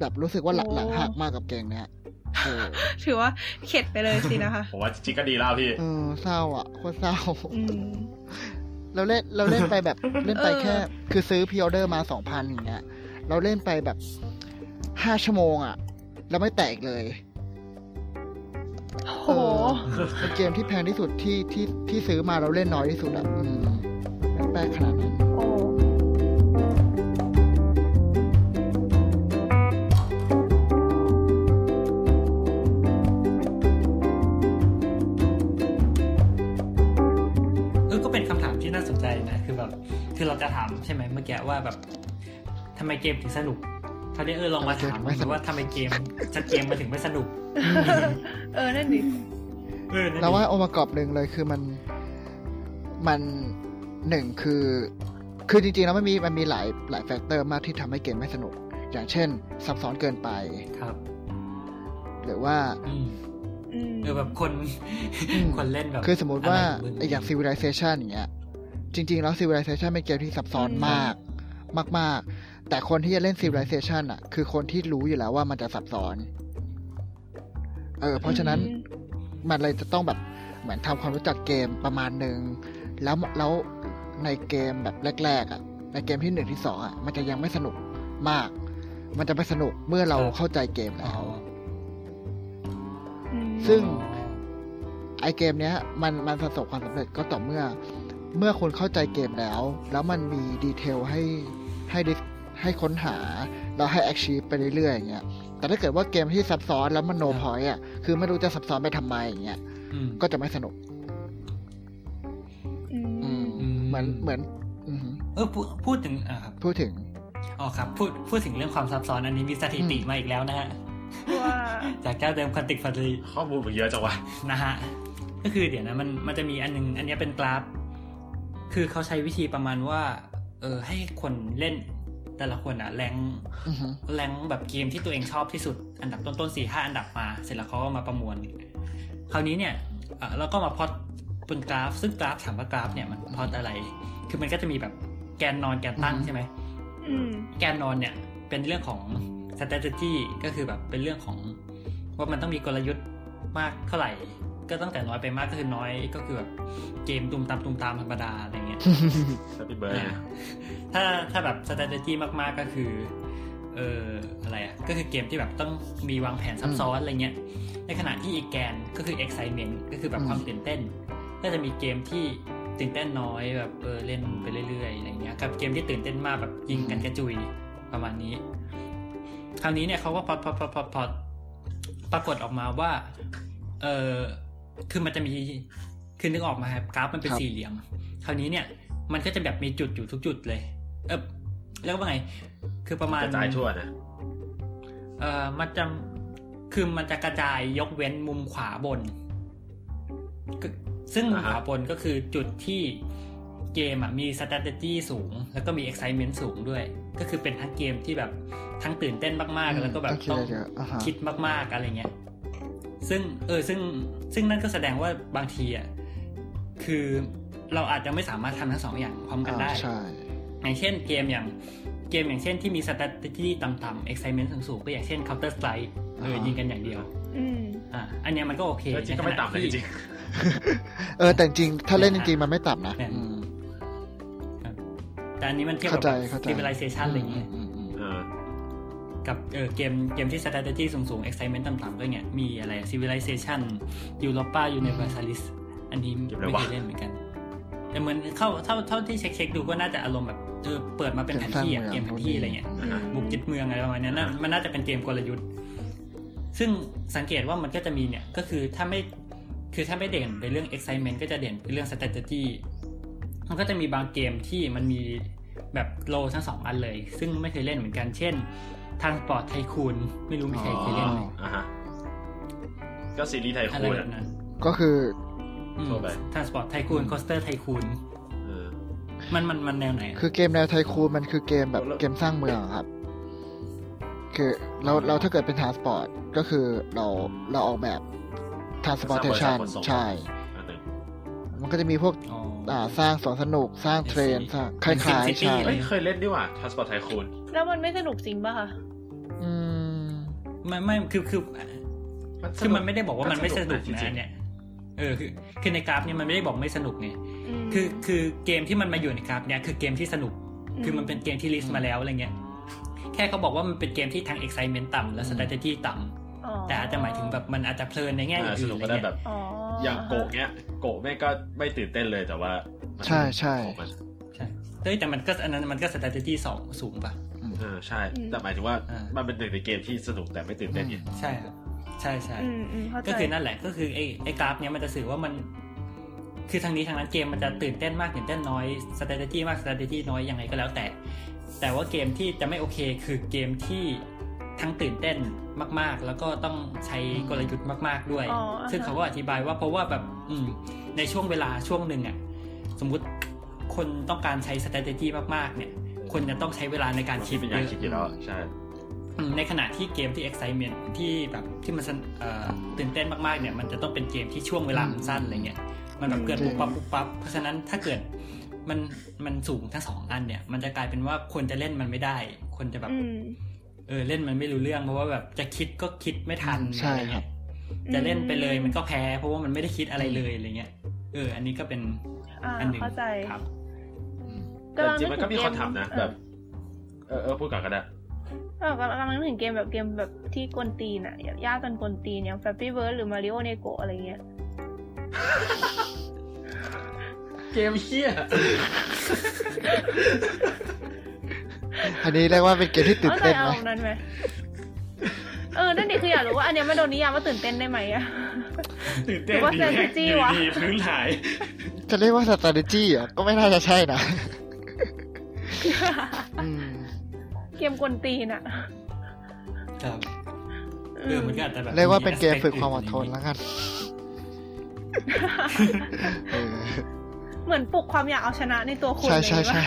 แบบรู้สึกว่าหลังโอ้หลังหักมากกับเกมเนี้ยเออถือว่าเข็ดไปเลยสินะคะผมว่าจริงๆก็ดีแล้วพี่เออเศร้าอะโคตรเศร้าอืมเราเล่นเราเล่นไปแบบเล่นไปเออแค่ คือซื้อพิออเดอร์มาสองพันอย่างเงี้ย เราเล่นไปแบบห้าชั่วโมงอะ แล้วไม่แตกเลยโอ้โหเออเป็นเกมที่แพงที่สุดที่ที่ที่ซื้อมาเราเล่นน้อยที่สุดอะอืมไม่ แปลกขนาดนั้นโอ้เออก็เป็นคำถามที่น่าสนใจนะ คือแบบ คือเราจะถามใช่ไหมเมื่อกี้ว่าแบบทำไมเกมถึงสนุกเขาวนี้เออลองมาถามดูว่าทำไมเกมจะเกมมาถึงไม่สนุกเออนั่นดิเออ นั่นดิเราว่าองค์ประกอบหนึ่งเลยคือมันมัน หนึ่งคือ คือจริงๆแล้วมันมีมันมีหลายหลาย factor มากที่ทำให้เกมไม่สนุก อย่างเช่น ซับซ้อนเกินไปครับ หรือว่าอืมอืมเออแบบคนอืมคนเล่นแบบ คือสมมุติว่าะไรมึอย่าง Civilization อย่างเงี้ย จริง ๆ แล้ว Civilization เป็นเกมที่ซับซ้อนมาก มาก ๆ แต่คนที่จะเล่น Civilization อะ คือคนที่รู้อยู่แล้วว่ามันจะซับซ้อน เออ เพราะฉะนั้นมันเลยจะต้องแบบเหมือนทำความรู้จักเกมประมาณหนึ่งแล้วแล้ว ในเกมแบบแรกๆอะ ในเกมที่หนึ่งที่สองอะ มันจะยังไม่สนุกมาก มันจะไปสนุกเมื่อเราเข้าใจเกมอ๋อแล้วอืมซึ่งไอเกมเนี้ย มันมันประสบความสำเร็จก็ต่อเมื่อ เมื่อคุณเข้าใจเกมแล้ว แล้วมันมีดีเทลให้ให้ดิให้ค้นหาแล้วให้ achieve ไปเรื่อยๆอย่างเงี้ยแต่ถ้าเกิดว่าเกมที่ซับซ้อนแล้วมัน no point อะคือไม่รู้จะซับซ้อนไปทำไมอย่างเงี้ยอืมก็จะไม่สนุก มเหมือนเหมือนอือหือเออพูดพูดถึงอ่าครับพูดถึงอ๋อครับพูดพูดถึงเรื่องความซับซ้อนอันนี้มีสถิติอืมมาอีกแล้วนะฮะว่าจากเจ้าเดิมคอนติกฟัตลีข้อมูลมันเยอะจังวะนะฮะก็คือเดี๋ยวนะมันมันจะมีอันนึง อันเนี้ยเป็นกราฟ คือเขาใช้วิธีประมาณว่า เออให้คนเล่นแต่ละคนอะแรงอือหือแรงแบบเกมที่ตัวเองชอบที่สุดอันดับต้นๆสี่ห้าอันดับมา เสร็จแล้วเขาก็มาประมวล คราวนี้เนี่ยเอ่อเราก็มาพล็อต บนกราฟ ซึ่งกราฟถามว่ากราฟเนี่ยมันพล็อตอะไร คือมันก็จะมีแบบแกนนอนแกนตั้งใช่ไหมอืมแกนนอนเนี่ยเป็นเรื่องของ strategy ก็คือแบบเป็นเรื่องของว่ามันต้องมีกลยุทธ์มากเท่าไหร่ ก็ตั้งแต่น้อยไปมากก็คือน้อยก็คือแบบเกมตุมตามตุมตามธรรมดาอะไรเงี้ยแฮปปี้เบิร์ดอ่าถ้าถ้าแบบ strategy มากๆก็คือเอออะไรอะก็คือเกมที่แบบต้องมีวางแผนซับซ้อนอะไรเงี้ยในขณะที่อีกแกนก็คือ excitement ก็คือแบบความตื่นเต้น ก็จะมีเกมที่ตื่นเต้นน้อยแบบเออเล่นไปเรื่อยๆอะไรเงี้ยกับเกมที่ตื่นเต้นมากแบบยิงกันกระจุยประมาณนี้ คราวนี้เนี่ยเขาก็พอดพอดพอดพอดพอดปรากฏออกมาว่า เออคือมันจะมีคือนึกออกมาครับกราฟมันเป็นครับสี่เหลี่ยม คราวนี้เนี่ย มันก็จะแบบมีจุดอยู่ทุกจุดเลย เออแล้วก็ว่าไง คือประมาณกระจายทั่วนะเออมันจะคือมันจะกระจายยกเว้นมุมขวาบนก็ ซึ่งมุมขวาบนก็คือจุดที่เกมอะมี strategy สูง แล้วก็มี excitement สูงด้วย ก็คือเป็นทั้งเกมที่แบบทั้งตื่นเต้นมากๆ แล้วก็แบบต้ต้อองงคิดอะไรเยอะอ่าฮะคิดมากๆอะไรเงี้ยซึ่งเออซึ่งซึ่งนั่นก็แสดงว่าบางทีอะคือเราอาจจะไม่สามารถทำทั้งสองอย่างพร้อมกันได้อ่าใช่อย่างเช่นเกมอย่างเกมอย่างเช่นที่มี strategy ต่ำๆ excitement สูงๆก็อย่างเช่น counter strike เอออ่าฮะยิงกันอย่างเดียวอืมอ่าอันเนี้ยมันก็โอเคจริงๆก็ไม่ต่ำเลยจริง เออแต่จริงๆถ้าเล่นจริงๆมันไม่ต่ำนะเนี่ยอืมแต่อันนี้มันเทียบเข้ากับใจเข้าใจ civilization อะไรเงี้ยมอืมๆเออกับเออเกมเกมที่ strategy สูงๆ excitement ต่ำๆก็เนี่ยมีอะไร civilization Europa Universalis อันนี้เกมอะไรไม่วะเคยเล่นเหมือนกัน แต่เหมือนเข้าเท่าเท่าที่เช็คเช็คๆดูก็น่าจะอารมณ์แบบเออเปิดมาเป็นแผนที่อะเกมแผนที่อะไรเงี้ยอืมบุกยึดเมืองอะไรประมาณเนี้ยน่ามันน่าจะเป็นเกมกลยุทธ์ ซึ่งสังเกตว่ามันก็จะมีเนี่ยก็คือถ้าไม่ คือถ้าไม่เด่นไปเรื่อง excitement ก็จะเด่นไปเรื่อง strategy มันก็จะมีบางเกมที่มันมีแบบ low ทั้งสองอันเลย ซึ่งไม่เคยเล่นเหมือนกัน เช่น Transport Tycoon ไม่รู้มีใครเคยเล่นไหมอะฮะก็ซีรีส์ Tycoon อะไรแบอะบนั้นก็คือทั่วไป Transport Tycoon Coaster Tycoon เออมันมันมันแนวไหนอะคือเกมแนว tycoon มันคือเกมแบบแล้วเกมสร้างเมืองครับ คือเราเราถ้าเกิดเป็น transport ก็คือเราเราออกแบบ transportation ใช่อันหนึ่งมันก็จะมีพวกอ๋ออ่าสร้างสวนสนุกสร้าง train เป็นสร้างคล้ายเป็นๆ City ใช่เลยเฮ้ยเคยเล่นดีว่า Transport Tycoonแล้วมันไม่สนุกจริงป่ะคะอืมไม่ไม่คือคือคือมันไม่ได้บอกว่ามันไม่สนุกจรินะงๆเนี่ยเออคือคือในกราฟเนี่ยมันไม่ได้บอกไม่สนุกไงมคือคือเกมที่มันมาอยู่ในกราฟเนี่ยคือเกมที่สนุก คือมันเป็นเกมที่ลิสต์มาแล้วอะไรเงี้ยแค่เขาบอกว่ามันเป็นเกมที่ทั้ง excitement ต่ำและ strategy ต่ำอ๋อ แต่อาจจะหมายถึงแบบมันอาจจะเพลินในแง่อ่าสอื่นุนกอะไรก็ได้เงี้แบยบอ๋อออย่างโกะเนี้ยโกะแม่งก็ไม่ตื่นเต้นเลยแต่ว่ามันใช่ใช่ของมันใช่เฮ้ยแต่มันก็อันนั้นมันก็ strategy สองสูงป่ะเออใช่ แต่หมายถึงว่าอ่ามัมันเป็นหนึ่งในเกมที่สนุกแต่ไม่ตื่นเต้นไงใช่ครับใช่ใช่อืมอืมเข้าใจก็คือนั่นแหละก็คือไอ้ไอ้กราฟเนี้ยมันจะสื่อว่ามัน คือทางนี้ทางนั้นเกมมันจะตื่นเต้นมากตื่นเต้นน้อย strategy มาก strategy น้อยยังไงก็แล้วแต่ แต่ว่าเกมที่จะไม่โอเคคือเกมที่ ทั้งตื่นเต้นมาก ๆ แล้วก็ต้องใช้กลยุทธ์มาก ๆด้วยอ๋อซึ่งเขาก็อธิบายว่าเพราะว่าแบบอืมในช่วงเวลาช่วงหนึ่งอะสมมุติคนต้องการใช้ strategy มาก ๆ เนี่ย คนจะต้องใช้เวลาในการคิคิดดเป็นเยอย่างอะคิดอยู่แล้วใช่อืมในขณะที่เกมที่ excitement ที่แบบที่มันสนเอ่อตื่นเต้นมากๆเนี่ย มันจะต้องเป็นเกมที่ช่วงเวลามันสั้นอะไรเงี้ยมันแบบเกิดปุ๊บปั๊บปุ๊บปั๊บเพราะฉะนั้นถ้าเกิดมันมันสูงทั้งสองอันเนี่ย มันจะกลายเป็นว่าคนจะเล่นมันไม่ได้ คนจะแบบอืม เออเล่นมันไม่รู้เรื่องเพราะว่าแบบจะคิดก็คิดไม่ทันใช่อะไรครัเงี้บยจะเล่นไปเลยมันก็แพ้ เพราะว่ามันไม่ได้คิดอะไรเลยอะไรเงี้ยเออ อันนี้ก็เป็นอ่าอันหนึ่งเข้าใจครับแต่จริงๆมันก็มีคนทำนะแบบ เออเออพูดก่อนก็ได้เออกำลังนึกถึงเกมแบบเกมแบบที่กวนตีนอะยากจนกวนตีนอย่าง Flappy Bird หรือ Mario Nego อะไรเงี้ยเกมเฮีย อันนี้เรียกว่าเป็นเกมที่ตื่นเข้าใจเต้นอาไหรมมณ์นั้นไหมเออ นั่นดิคืออยากรู้ว่าอันเนี้ยมันโดนนิยามว่าตื่นเต้นได้ไหมอะตื่นเต้นหรือว่าดีแม่ง strategy อยู่วะดีพื้นหาย จะเรียกว่า strategy อะก็ไม่น่าจะใช่นะอืมเกมกวนตีนอะครับเออมันก็อาจจะแบบเรียกว่าเป็นเกม aspect ฝึกความอดทนอื่นแล้วกันเออเหมือนปลุกความอยากเอาชนะในตัวคุณใช่เลยใช่ใช่ว่า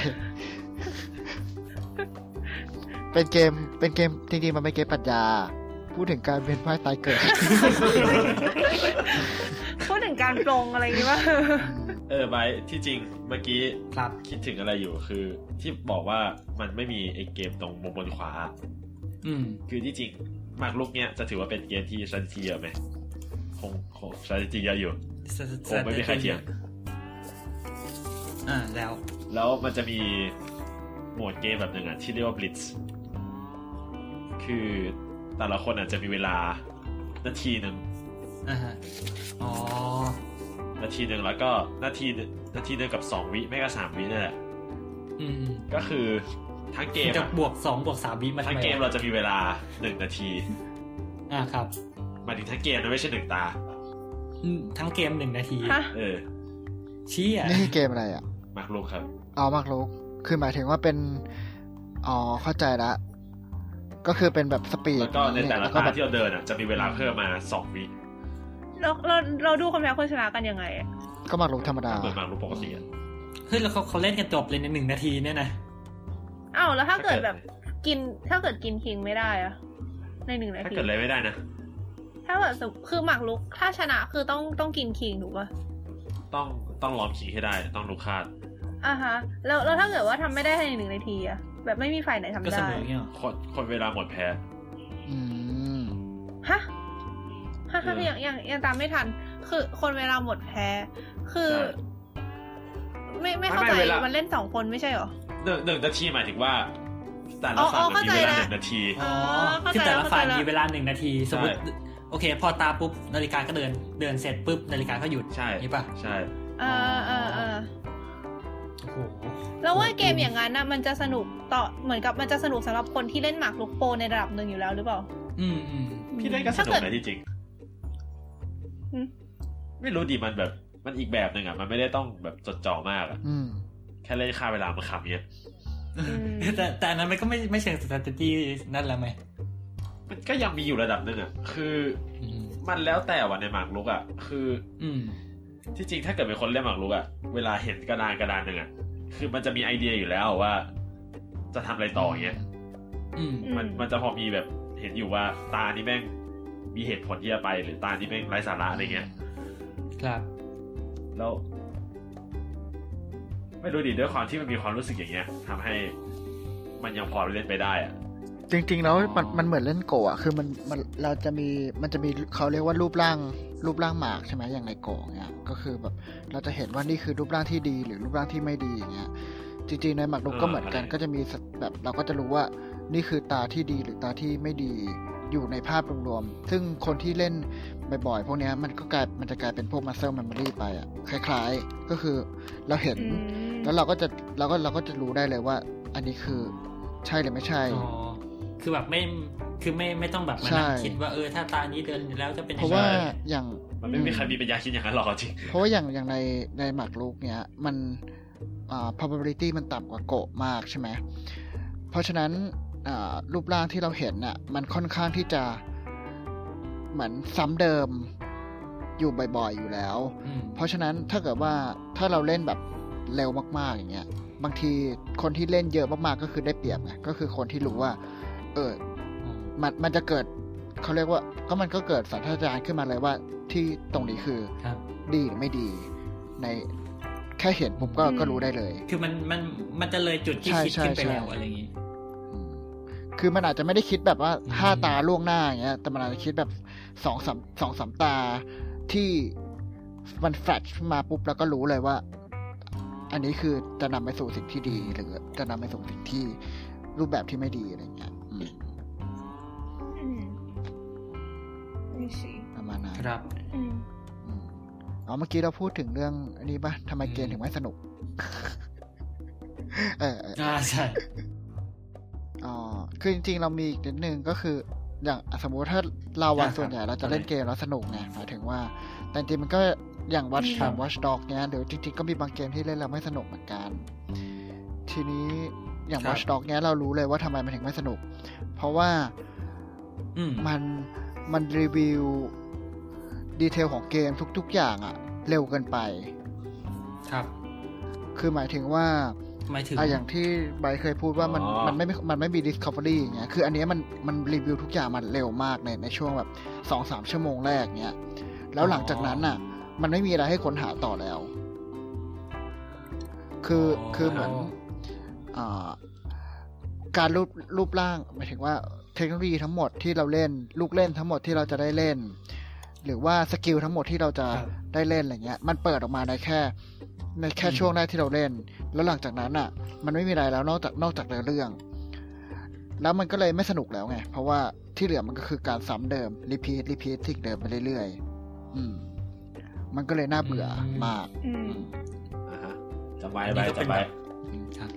เป็นเกมเป็นเกมจริงๆมันเป็นเกมปรัชญา พูดถึงการเวียนว่ายตายเกิด พูดถึงการปรงอะไรอย่างงี้ว่าเออไบร์ทที่จริงเมื่อกี้ครับคิดถึงอะไรอยู่คือ ที่บอกว่ามันไม่มีไอเกมตรงมุมบนขวา อืมคือที่จริงหมากลุกเนี้ยจะถือว่าเป็นเกมที่ strategy เยอะไหมคงคง strategy เยอะอยู่โอ้ไม่มีใครเถียงอ่าแล้ว แล้วมันจะมีโหมดเกมแบบหนึ่งอะที่เรียกว่า blitz คือแต่ละคนอะจะมีเวลานาทีหนึ่งอ่าฮะอ๋อ นาทีหนึ่งแล้วก็นาทีหนึ่งนาทีหนึ่งกับสองวิไม่ก็สามวินั่นแหละอืมก็คือทั้งเกมจะอะบวกสองบวกสามวิมาทำทั้งไมเกมเราจะมีเวลาหนึ่งนาที อ่าครับหมายถึงทั้งเกมนะไม่ใช่หนึ่งตาอืมทั้งเกมหนึ่งนาทีฮะเออชี้อะนี่คือเกมอะไรอะหมากลุกครับอ๋อมากลุกคือหมายถึงว่าเป็น อ๋อเข้าใจละ ก็คือเป็นแบบสปีดแล้วก็ในแต่ละล้วก็ตาแบบที่เราเดินอะจะมีเวลาเพิ่มมาสองวิเราเราเราดูคนแพ้คนชนะกันยังไงอะก็มากลุกธรรมดาเหมือนหมากลุกปกติอะเฮ้ยแล้วเขาเขาเล่นกันจบเลยในหนึ่งนาทีเนี่ยนะอ้าวแล้วถ้าเกิดแบบกินถ้าเกิดกินคิงไม่ได้อะในหนึ่งนาถ้าทีเกิดอะไรไม่ได้นะถ้าเกิดสมคือหมากลุกถ้าชนะคือต้องต้องกินคิงถูกปะต้องต้องล้อมขีให้ได้ต้องลุกคาดอะฮะแล้วแล้วถ้าเกิดว่าทำไม่ได้ภายในหนึ่งนาทีอะ แบบไม่มีฝ่ายไหนทำก็เสได้มอเงี้ยหรอคนคนเวลาหมดแพ้อืมฮะฮะฮะเออยังยังยังตามไม่ทัน คือคนเวลาหมดแพ้ คือใช่ไม่ไม่เข้าไม่ใจไม่เวลามัมันเล่นสองคนไม่ใช่เหรอหนึ่งหนึ่งนาทีหมายถึงว่าแต่อ๋ละอฝั่งมันมีเวลาเข้าใจละหนึ่งนาทีอ๋อเข้าใจคือแต่ละแล้วฝ่ายเข้าใจแล้วมีเวลาหนึ่งนาที สมมติใช่โอเค พอตาปุ๊บนาฬิกาก็เดิน เดินเสร็จปุ๊บนาฬิกาก็หยุดใช่นี่ป่ะใช่เออเออเออ โอ้โหแล้วว่าเกมอย่างนั้นน่ะมันจะสนุกต่อเหมือนกับมันจะสนุกสำหรับคนที่เล่นหมากลุกโปรในระดับหนึ่งอยู่แล้วหรือเปล่า อืมอืมพี่เล่นก็สถ้านุกเกิดนะที่จริงอืมไม่รู้ดิมันแบบ มันอีกแบบหนึ่งอะ มันไม่ได้ต้องแบบจดจ่อมากอะอืมแค่เล่นค่าเวลามาขำเนี้ยอืมแต่แต่อันนั้นมันก็ไม่ไม่เชิง strategy นั่นแหละไหมมันก็ยังมีอยู่ระดับหนึ่งอะ คืออืมมันแล้วแต่วันในหมากรุกอะ คือ อืม ที่จริงถ้าเกิดเป็นคนเล่นหมากรุกอะเวลาเห็นกระดานกระดานหนึ่งอะคือมันจะมีไอเดียอยู่แล้วว่า จะทำอะไรต่ออย่างเงี้ยอืมมันมันจะพอมีแบบเห็นอยู่ว่าตานี้แม่งมีเหตุผลที่จะไป หรือตานี้แม่งไร้สาระอะไรเงี้ย ครับ แล้ว ไม่รู้ดิด้วยความที่มันมีความรู้สึกอย่างเงี้ยทำให้มันยังพอเล่นไปได้อะจริง ๆ แล้วมันอ๋อมันเหมือนเล่นโกะอะคือมันมันเราจะมีมันจะมีเขาเรียกว่ารูปร่าง รูปร่างหมากใช่ไหมอย่างในโกะเนี่ยก็คือแบบเราจะเห็นว่านี่คือรูปร่างที่ดีหรือรูปร่างที่ไม่ดีอย่างเงี้ยจริงๆในหมากรุกก็เหมือนกันก็จะมีแบบเราก็จะรู้ว่านี่คือตาที่ดีหรือตาที่ไม่ดีอยู่ในภาพรวมๆ ซึ่งคนที่เล่นบ่อยๆ พวกเนี้ยมันก็กลายมันจะกลายเป็นพวก muscle memory ไปอะ คล้ายๆ ก็คือเราเห็นอืมแล้วเราก็จะเราก็เราก็จะรู้ได้เลยว่า อันนี้คือใช่หรือไม่ใช่อ๋อ คือแบบไม่คือไม่ไม่ต้องแบบมาใช่นั่งคิดว่าเออถ้าตานี้เดินแล้วจะเป็นเพยังราะไงว่าใช่อย่างมันไม่มีใครมีปัญญาคิดอย่างนั้นหรอกจริงเพราะว่าอย่างอย่างในในหมากรุกเนี้ยมันอ่า probability มันต่ำกว่าโกะมากใช่ไหมเพราะฉะนั้นอ่ารูปร่างที่เราเห็นน่ะมันค่อนข้างที่จะเหมือนซ้ำเดิมอยู่บ่อยๆอยู่แล้วอืมเพราะฉะนั้นถ้าเกิดว่าถ้าเราเล่นแบบเร็วมากๆอย่างเงี้ย บางทีคนที่เล่นเยอะมากๆก็คือได้เปรียบไงก็คือคนที่รู้ว่า เออมันมันจะเกิดเขาเรียกว่าก็มันก็เกิดสัญชาตญาณขึ้นมาเลยว่าที่ตรงนี้คือครับดีหรือไม่ดี ในแค่เห็นปุ๊บก็อืมก็รู้ได้เลย คือมันมันมันจะเลยจุดที่ใช่คิดใช่ขึ้นไปใช่แล้วอะไรอย่างงี้อืมคือมันอาจจะไม่ได้คิดแบบว่าอืมห้าตาล่วงหน้าอย่างเงี้ย แต่มันอาจจะคิดแบบสองสามสองสามตาที่มันแฟลชขึ้นมาปุ๊บแล้วก็รู้เลยว่า อันนี้คือจะนำไปสู่สิ่งที่ดีหรือจะนำไปสู่สิ่งที่รูปแบบที่ไม่ดีอะไรเงี้ย ครับอืมอืมอ๋อเมื่อกี้เราพูดถึงเรื่องอันนี้ปะทำไมเกมอืมถึงไม่สนุกเออเอออ่าใช่อ๋อคือจริงๆ เรามีอีกนิดนึงก็คือ อย่างสมมุติถ้าเราอะอ่าครับส่วนใหญ่เราจะเล่นอะไรเกมแล้วสนุกไงหมายถึงว่า แต่จริงๆมันก็อย่างวัชครับวัชด็อกเนี้ยหรือจริงๆ ก็มีบางเกมที่เล่นแล้วไม่สนุกเหมือนกัน ทีนี้อย่างวัชด็อกเนี้ยเรารู้เลยว่าทำไมมันถึงไม่สนุก เพราะว่าอืมมันมันรีวิว ดีเทลของเกมทุก ๆ อย่างอะเร็วเกินไป ครับ คือหมายถึงว่าหมายถึงอะอย่างที่ไบร์ทเคยพูดว่ามันอ๋อมันไม่มันไม่มี discovery อย่างเงี้ย คืออันเนี้ยมันมันรีวิวทุกอย่างมันเร็วมากในในช่วงแบบสองสามชั่วโมงแรกเงี้ย แล้วหลังจากนั้นน่ะมันไม่มีอะไรให้ค้นหาต่อแล้ว คือคือเหมือนอ่าการรูปรูปร่างหมายถึงว่าเทคโนโลยีทั้งหมดที่เราเล่น ลูกเล่นทั้งหมดที่เราจะได้เล่น หรือว่า skill ทั้งหมดที่เราจะครับได้เล่นอะไรเงี้ย มันเปิดออกมาในแค่ ในแค่ช่วงแรกที่เราเล่น แล้วหลังจากนั้นอะ มันไม่มีอะไรแล้วนอกจากนอกจากเนื้อเรื่อง แล้วมันก็เลยไม่สนุกแล้วไง เพราะว่าที่เหลือมันก็คือการซ้ำเดิม repeat repeat สิ่งเดิมไปเรื่อยๆอืม มันก็เลยน่าเบื่ออมมากอืมอ่าฮะจำไว้ไว้จำไว้ครับ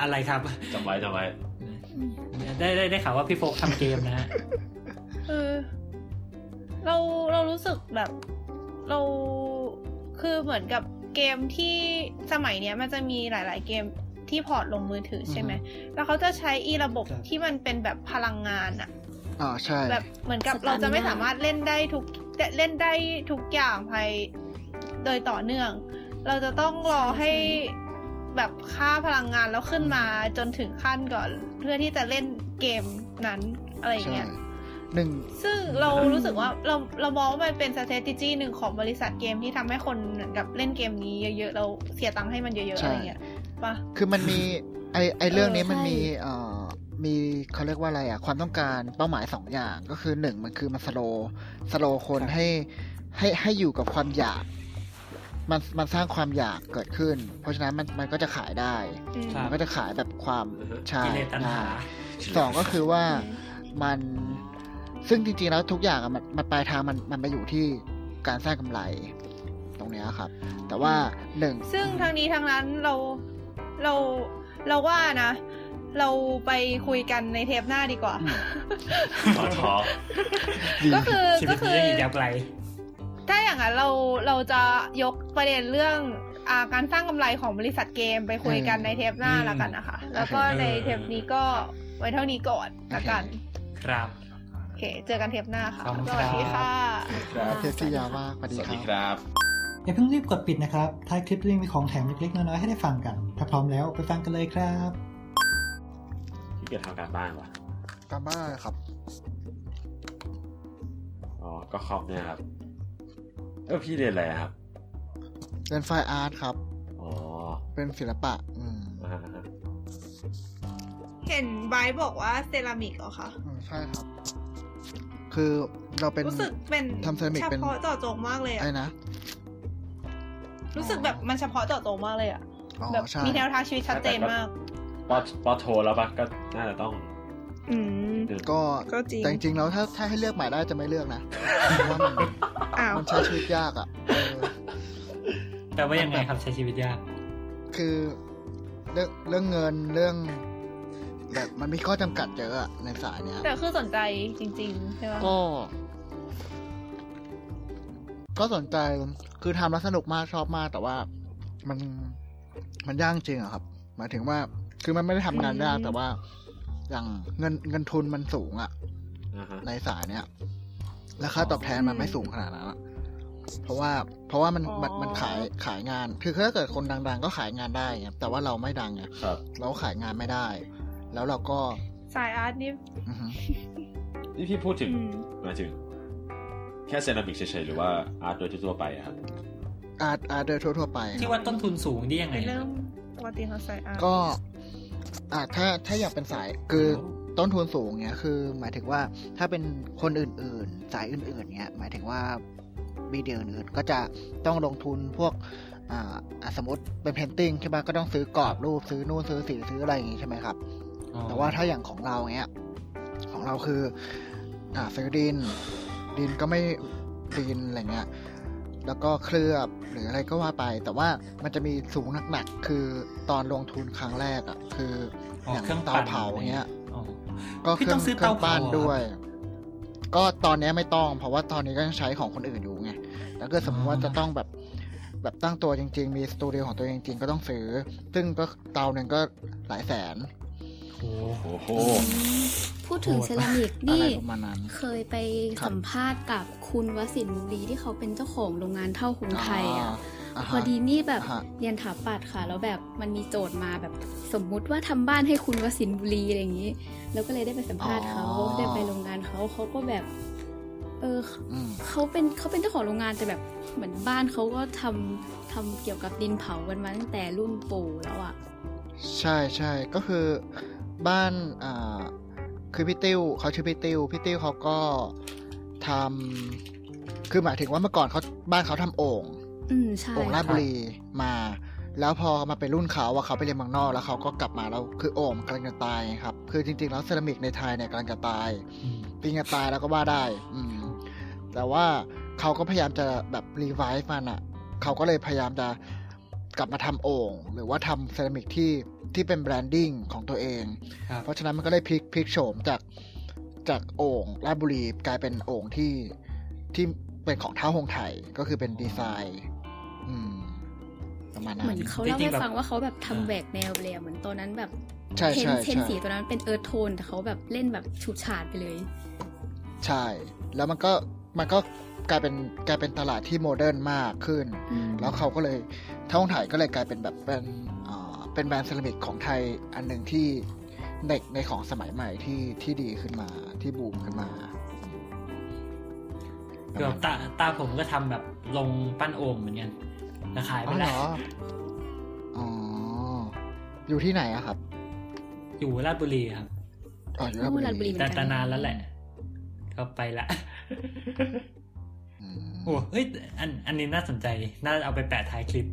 อะไรครับจำไว้จำไว้ได้ได้ได้ข่าวว่าพี่โฟกทำเกมนะฮะ เออเราเรารู้สึกแบบ เราคือเหมือนกับเกมที่สมัยเนี้ยมันจะมีหลาย ๆ เกมที่พอร์ตลงมือถือใช่ไหม แล้วเขาจะใช้อีระบบครับที่มันเป็นแบบพลังงานอะอ่าใช่ แบบเหมือนกับสตาร์เราจะไม่มิน่าสามารถเล่นได้ทุกเล่นได้ทุกอย่างภายโดยต่อเนื่อง เราจะต้องรอให้แบบค่าพลังงานแล้วขึ้นมาจนถึงขั้นก่อน เพื่อที่จะเล่นเกมนั้นอะไรอย่างใช่เงี้ย หนึ่งซึ่งเรารู้สึกว่าเราเรามองว่ามันเป็น strategy หนึ่งของบริษัทเกมที่ทำให้คนเหมือนกับเล่นเกมนี้เยอะๆเราเสียตังค์ให้มันเยอะๆใช่อะไรเงี้ยปะคือมันมีไอไอเรื่องนี้เออมันมีใช่เอ่อมีเขาเรียกว่าอะไรอะความต้องการเป้าหมายสองอย่างก็คือหนึ่งมันคือมันสโลสโลคนครับให้ให้ให้อยู่กับความอยากมันมันสร้างความอยากเกิดขึ้น เพราะฉะนั้นมันมันก็จะขายได้อืมครับมันก็จะขายแบบความใช่กิเลสตัณหาสองก็คือว่าอืมมัน ซึ่งจริงๆแล้วทุกอย่างอะมันมันปลายทางมันมันไปอยู่ที่การสร้างกำไรตรงเนี้ยครับ แต่ว่าหนึ่งซึ่งทางนี้ทางนั้นเราเราเราว่านะ เราไปคุยกันในเทปหน้าดีกว่าต่อท้อก็คือชีวิก็ตคืนี้อยังอีกยาวไกลถ้าอย่างนั้นเราเราจะยกประเด็นเรื่องอาการสร้างกำไรของบริษัทเกมไปคุยกันในเทปหน้าอืมแล้วกันนะคะ แล้วก็ในเทปนี้ก็ไว้เท่านี้ก่อนละกัน ครับโอ เค เจอกันเทปหน้าค่ะขอบคุณสครับวัสดีค่ะครับเทปที่ยาวมากสวัสสดีวัสคดีรับครับอย่าเพิ่งรีบกดปิดนะครับ ท้ายคลิปยังมีของแถมเล็กๆน้อยๆให้ได้ฟังกัน ถ้าพร้อมแล้วไปฟังกันเลยครับที่เกียจทำการบ้านวะตามบ้านเลยครับ อ๋อ ก็คอมเนี่ยครับ เออพี่เรียนอะไรอะครับเป็น fine art ครับ อ๋อ เป็นศิลปะ อืมอ่าฮะเห็นไบร์ทบอกว่าเซรามิกเหรอคะอืมใช่ครับ คือเราเป็นรู้สึกเป็นทำเซรามิกเฉเป็นพาะเจาะจงมากเลยอะไอ้นะ รู้สึกแบบมันเฉพาะเจาะจงมากเลยอะอ๋อแบบใช่มีแนวทางชีวิตชัดเจนมากปอปอโทแล้วปะก็น่าจะต้องอืมก็ก็จริงแต่จริงๆแล้วถ้าถ้าให้เลือกใหม่ได้จะไม่เลือกนะเพราะว่ามันอ้าวมันใช้ชีวิตยากอะเออแต่ว่ายังไงครับใช้ชีวิตยาก คือ เรื่องเรื่องเงินเรื่อง แบบมันมีข้อจำกัดเยอะอะในสายเนี้ย แต่คือสนใจจริง ๆ ใช่ไหมก็ ก็สนใจคือทำแล้วสนุกมากชอบมาก แต่ว่ามันมันยากจริงอะครับ หมายถึงว่าคือมันไม่ได้ทำงานยากแต่ว่า อย่างเงินเงินทุนมันสูงอะอ่าฮะในสายเนี้ยแล้วค่าตอบแทนมันไม่สูงขนาดนั้นอะเพราะว่าเพราะว่ามันมันมันขายขายงาน คือถ้าเกิดคนดัง ๆ ก็ขายงานได้ไงแต่ว่าเราไม่ดังไงครับเราขายงานไม่ได้ แล้วเราก็สายอาร์ตนี่อือฮึนี่พี่พูดถึงอืมหมายถึง แค่เซรามิกเฉยๆหรือว่า art โดยทั่วๆไปอะครับ art art โดยทั่วๆไป ที่ว่าต้นทุนสูงนี่ยังไงเป็นเรื่องปกติของสาย art ก็อ่าถ้าถ้าอยากเป็นสายคือต้นทุนสูงเนี้ยคือ หมายถึงว่าถ้าเป็นคนอื่นๆ สายอื่นๆเนี้ยหมายถึงว่า media อื่นๆก็จะต้องลงทุนพวกอ่าอะสมมติเป็น painting ใช่ไหมก็ต้องซื้อกรอบรูปซื้อนู่นซื้อสีซื้ออะไรอย่างงี้ใช่ไหมครับอ๋อ แต่ว่าถ้าอย่างของเราเนี้ย ของเราคือ อ่าซื้อดิน ดินก็ไม่ดินอะไรเงี้ย แล้วก็เคลือบหรืออะไรก็ว่าไป แต่ว่ามันจะมีสูงหนักๆคือตอนลงทุนครั้งแรกอะ่ะคืออ๋ออย่างเครื่องเตาปั่นเผาเงี้ยอ๋อก็พี่เครื่ต้องซื้อเตาเผาบ้านเหรอด้วย ก็ตอนเนี้ยไม่ต้อง เพราะว่าตอนนี้ก็ยังใช้ของคนอื่นอยู่ไงแล้วก็สมมติว่าจะต้องแบบแบบตั้งตัวจริง ๆ มีสตูดิโอของตัวเองจริง ๆ ก็ต้องซื้อ ซึ่งก็เตาหนึ่งก็หลายแสน โอ้โหโอ้โห พูดถึงโหดเซรามิกอะไรนี่ประมาณนั้นเคยไปครับสัมภาษณ์กับคุณวสินทร์บุรีที่เขาเป็นเจ้าของโรงงานเท่าหงไทยอะาพอดีนี่แบบอ่าฮะเรียนถาปัดค่ะ แล้วแบบมันมีโจทย์มาแบบสมมุติว่าทำบ้านให้คุณวสินทร์บุรีอะไรอย่างนี้ แล้วก็เลยได้ไปสัมภาษณ์เขาอ๋อได้ไปโรงงานเขาเขาก็แบบ เอออืมเขาเป็นเขาเป็นเจ้าของโรงงานแต่แบบเหมือนบ้านเขาก็ทำทำเกี่ยวกับดินเผากันมาตั้งแต่รุ่นปู่แล้วอะใช่ใช่ก็คือ บ้านอ่าคือพี่ติ้วเขาชื่อพี่ติ้วพี่ติ้วเขาก็ทำคือหมายถึงว่าเมื่อก่อนเขาบ้านเขาทำโอ่งอืมใช่โอ่งราชค่ะบุรีมา แล้วพอมาเป็นรุ่นเขาว่าเขาไปเรียนเมืองนอก แล้วเขาก็กลับมาแล้วคือโอ่งมันกำลังจะตายครับ คือจริงๆแล้วเซรามิกในไทยเนี่ยกำลังจะตายอืมปีงจะตายแล้วก็ว่าได้ อืมแต่ว่าเขาก็พยายามจะแบบรีไวฟ์มันอะเขาก็เลยพยายามจะกลับมาทำโอ่งหรือว่าทำเซรามิกที่ ที่เป็นแบรนดิ้งของตัวเองครับเพราะฉะนั้นมันก็ได้พลิกพลิกโฉมจากจากโอ่งราชบุรีกลายเป็นโอ่งที่ที่เป็นของเท้าหงไทยก็คือเป็นดีไซน์อืมประมาณนั้เหมือนนเขาเล่าจริให้งๆแบบฟังว่าเขาแบบทำแหวกแนวเลยอะเหมือนตอนนั้นแบบใช่โทนใช่โทนใช่สีตัวนั้นเป็น earth tone แต่เขาแบบเล่นแบบฉูดฉาดไปเลย ใช่ แล้วมันก็มันก็กลายเป็นกลายเป็นตลาดที่ modern มากขึ้นอืมแล้วเขาก็เลยเถ้าฮงไถ่ก็เลยกลายเป็นแบบเป็นอ่า เป็นแบรนด์เซรามิกของไทยอันหนึ่งที่ในในของสมัยใหม่ที่ที่ดีขึ้นมาที่บูมขึ้นมาคือแบบตาตาผมก็ทำแบบลงปั้นโอ่งเหมือนกันแล้วขายไปอ๋อเหรแล้วออ๋อ อยู่ที่ไหนอะครับ อยู่ราชบุรีครับอ๋ออยู่ราชบุราชบุรีรีเหมืแต่อนกัแต่นานแล้วแหละ ก็ไปละอืม โอ้เฮ้ยอันอันนี้น่าสนใจ น่าเอาไปแปะท้ายคลิป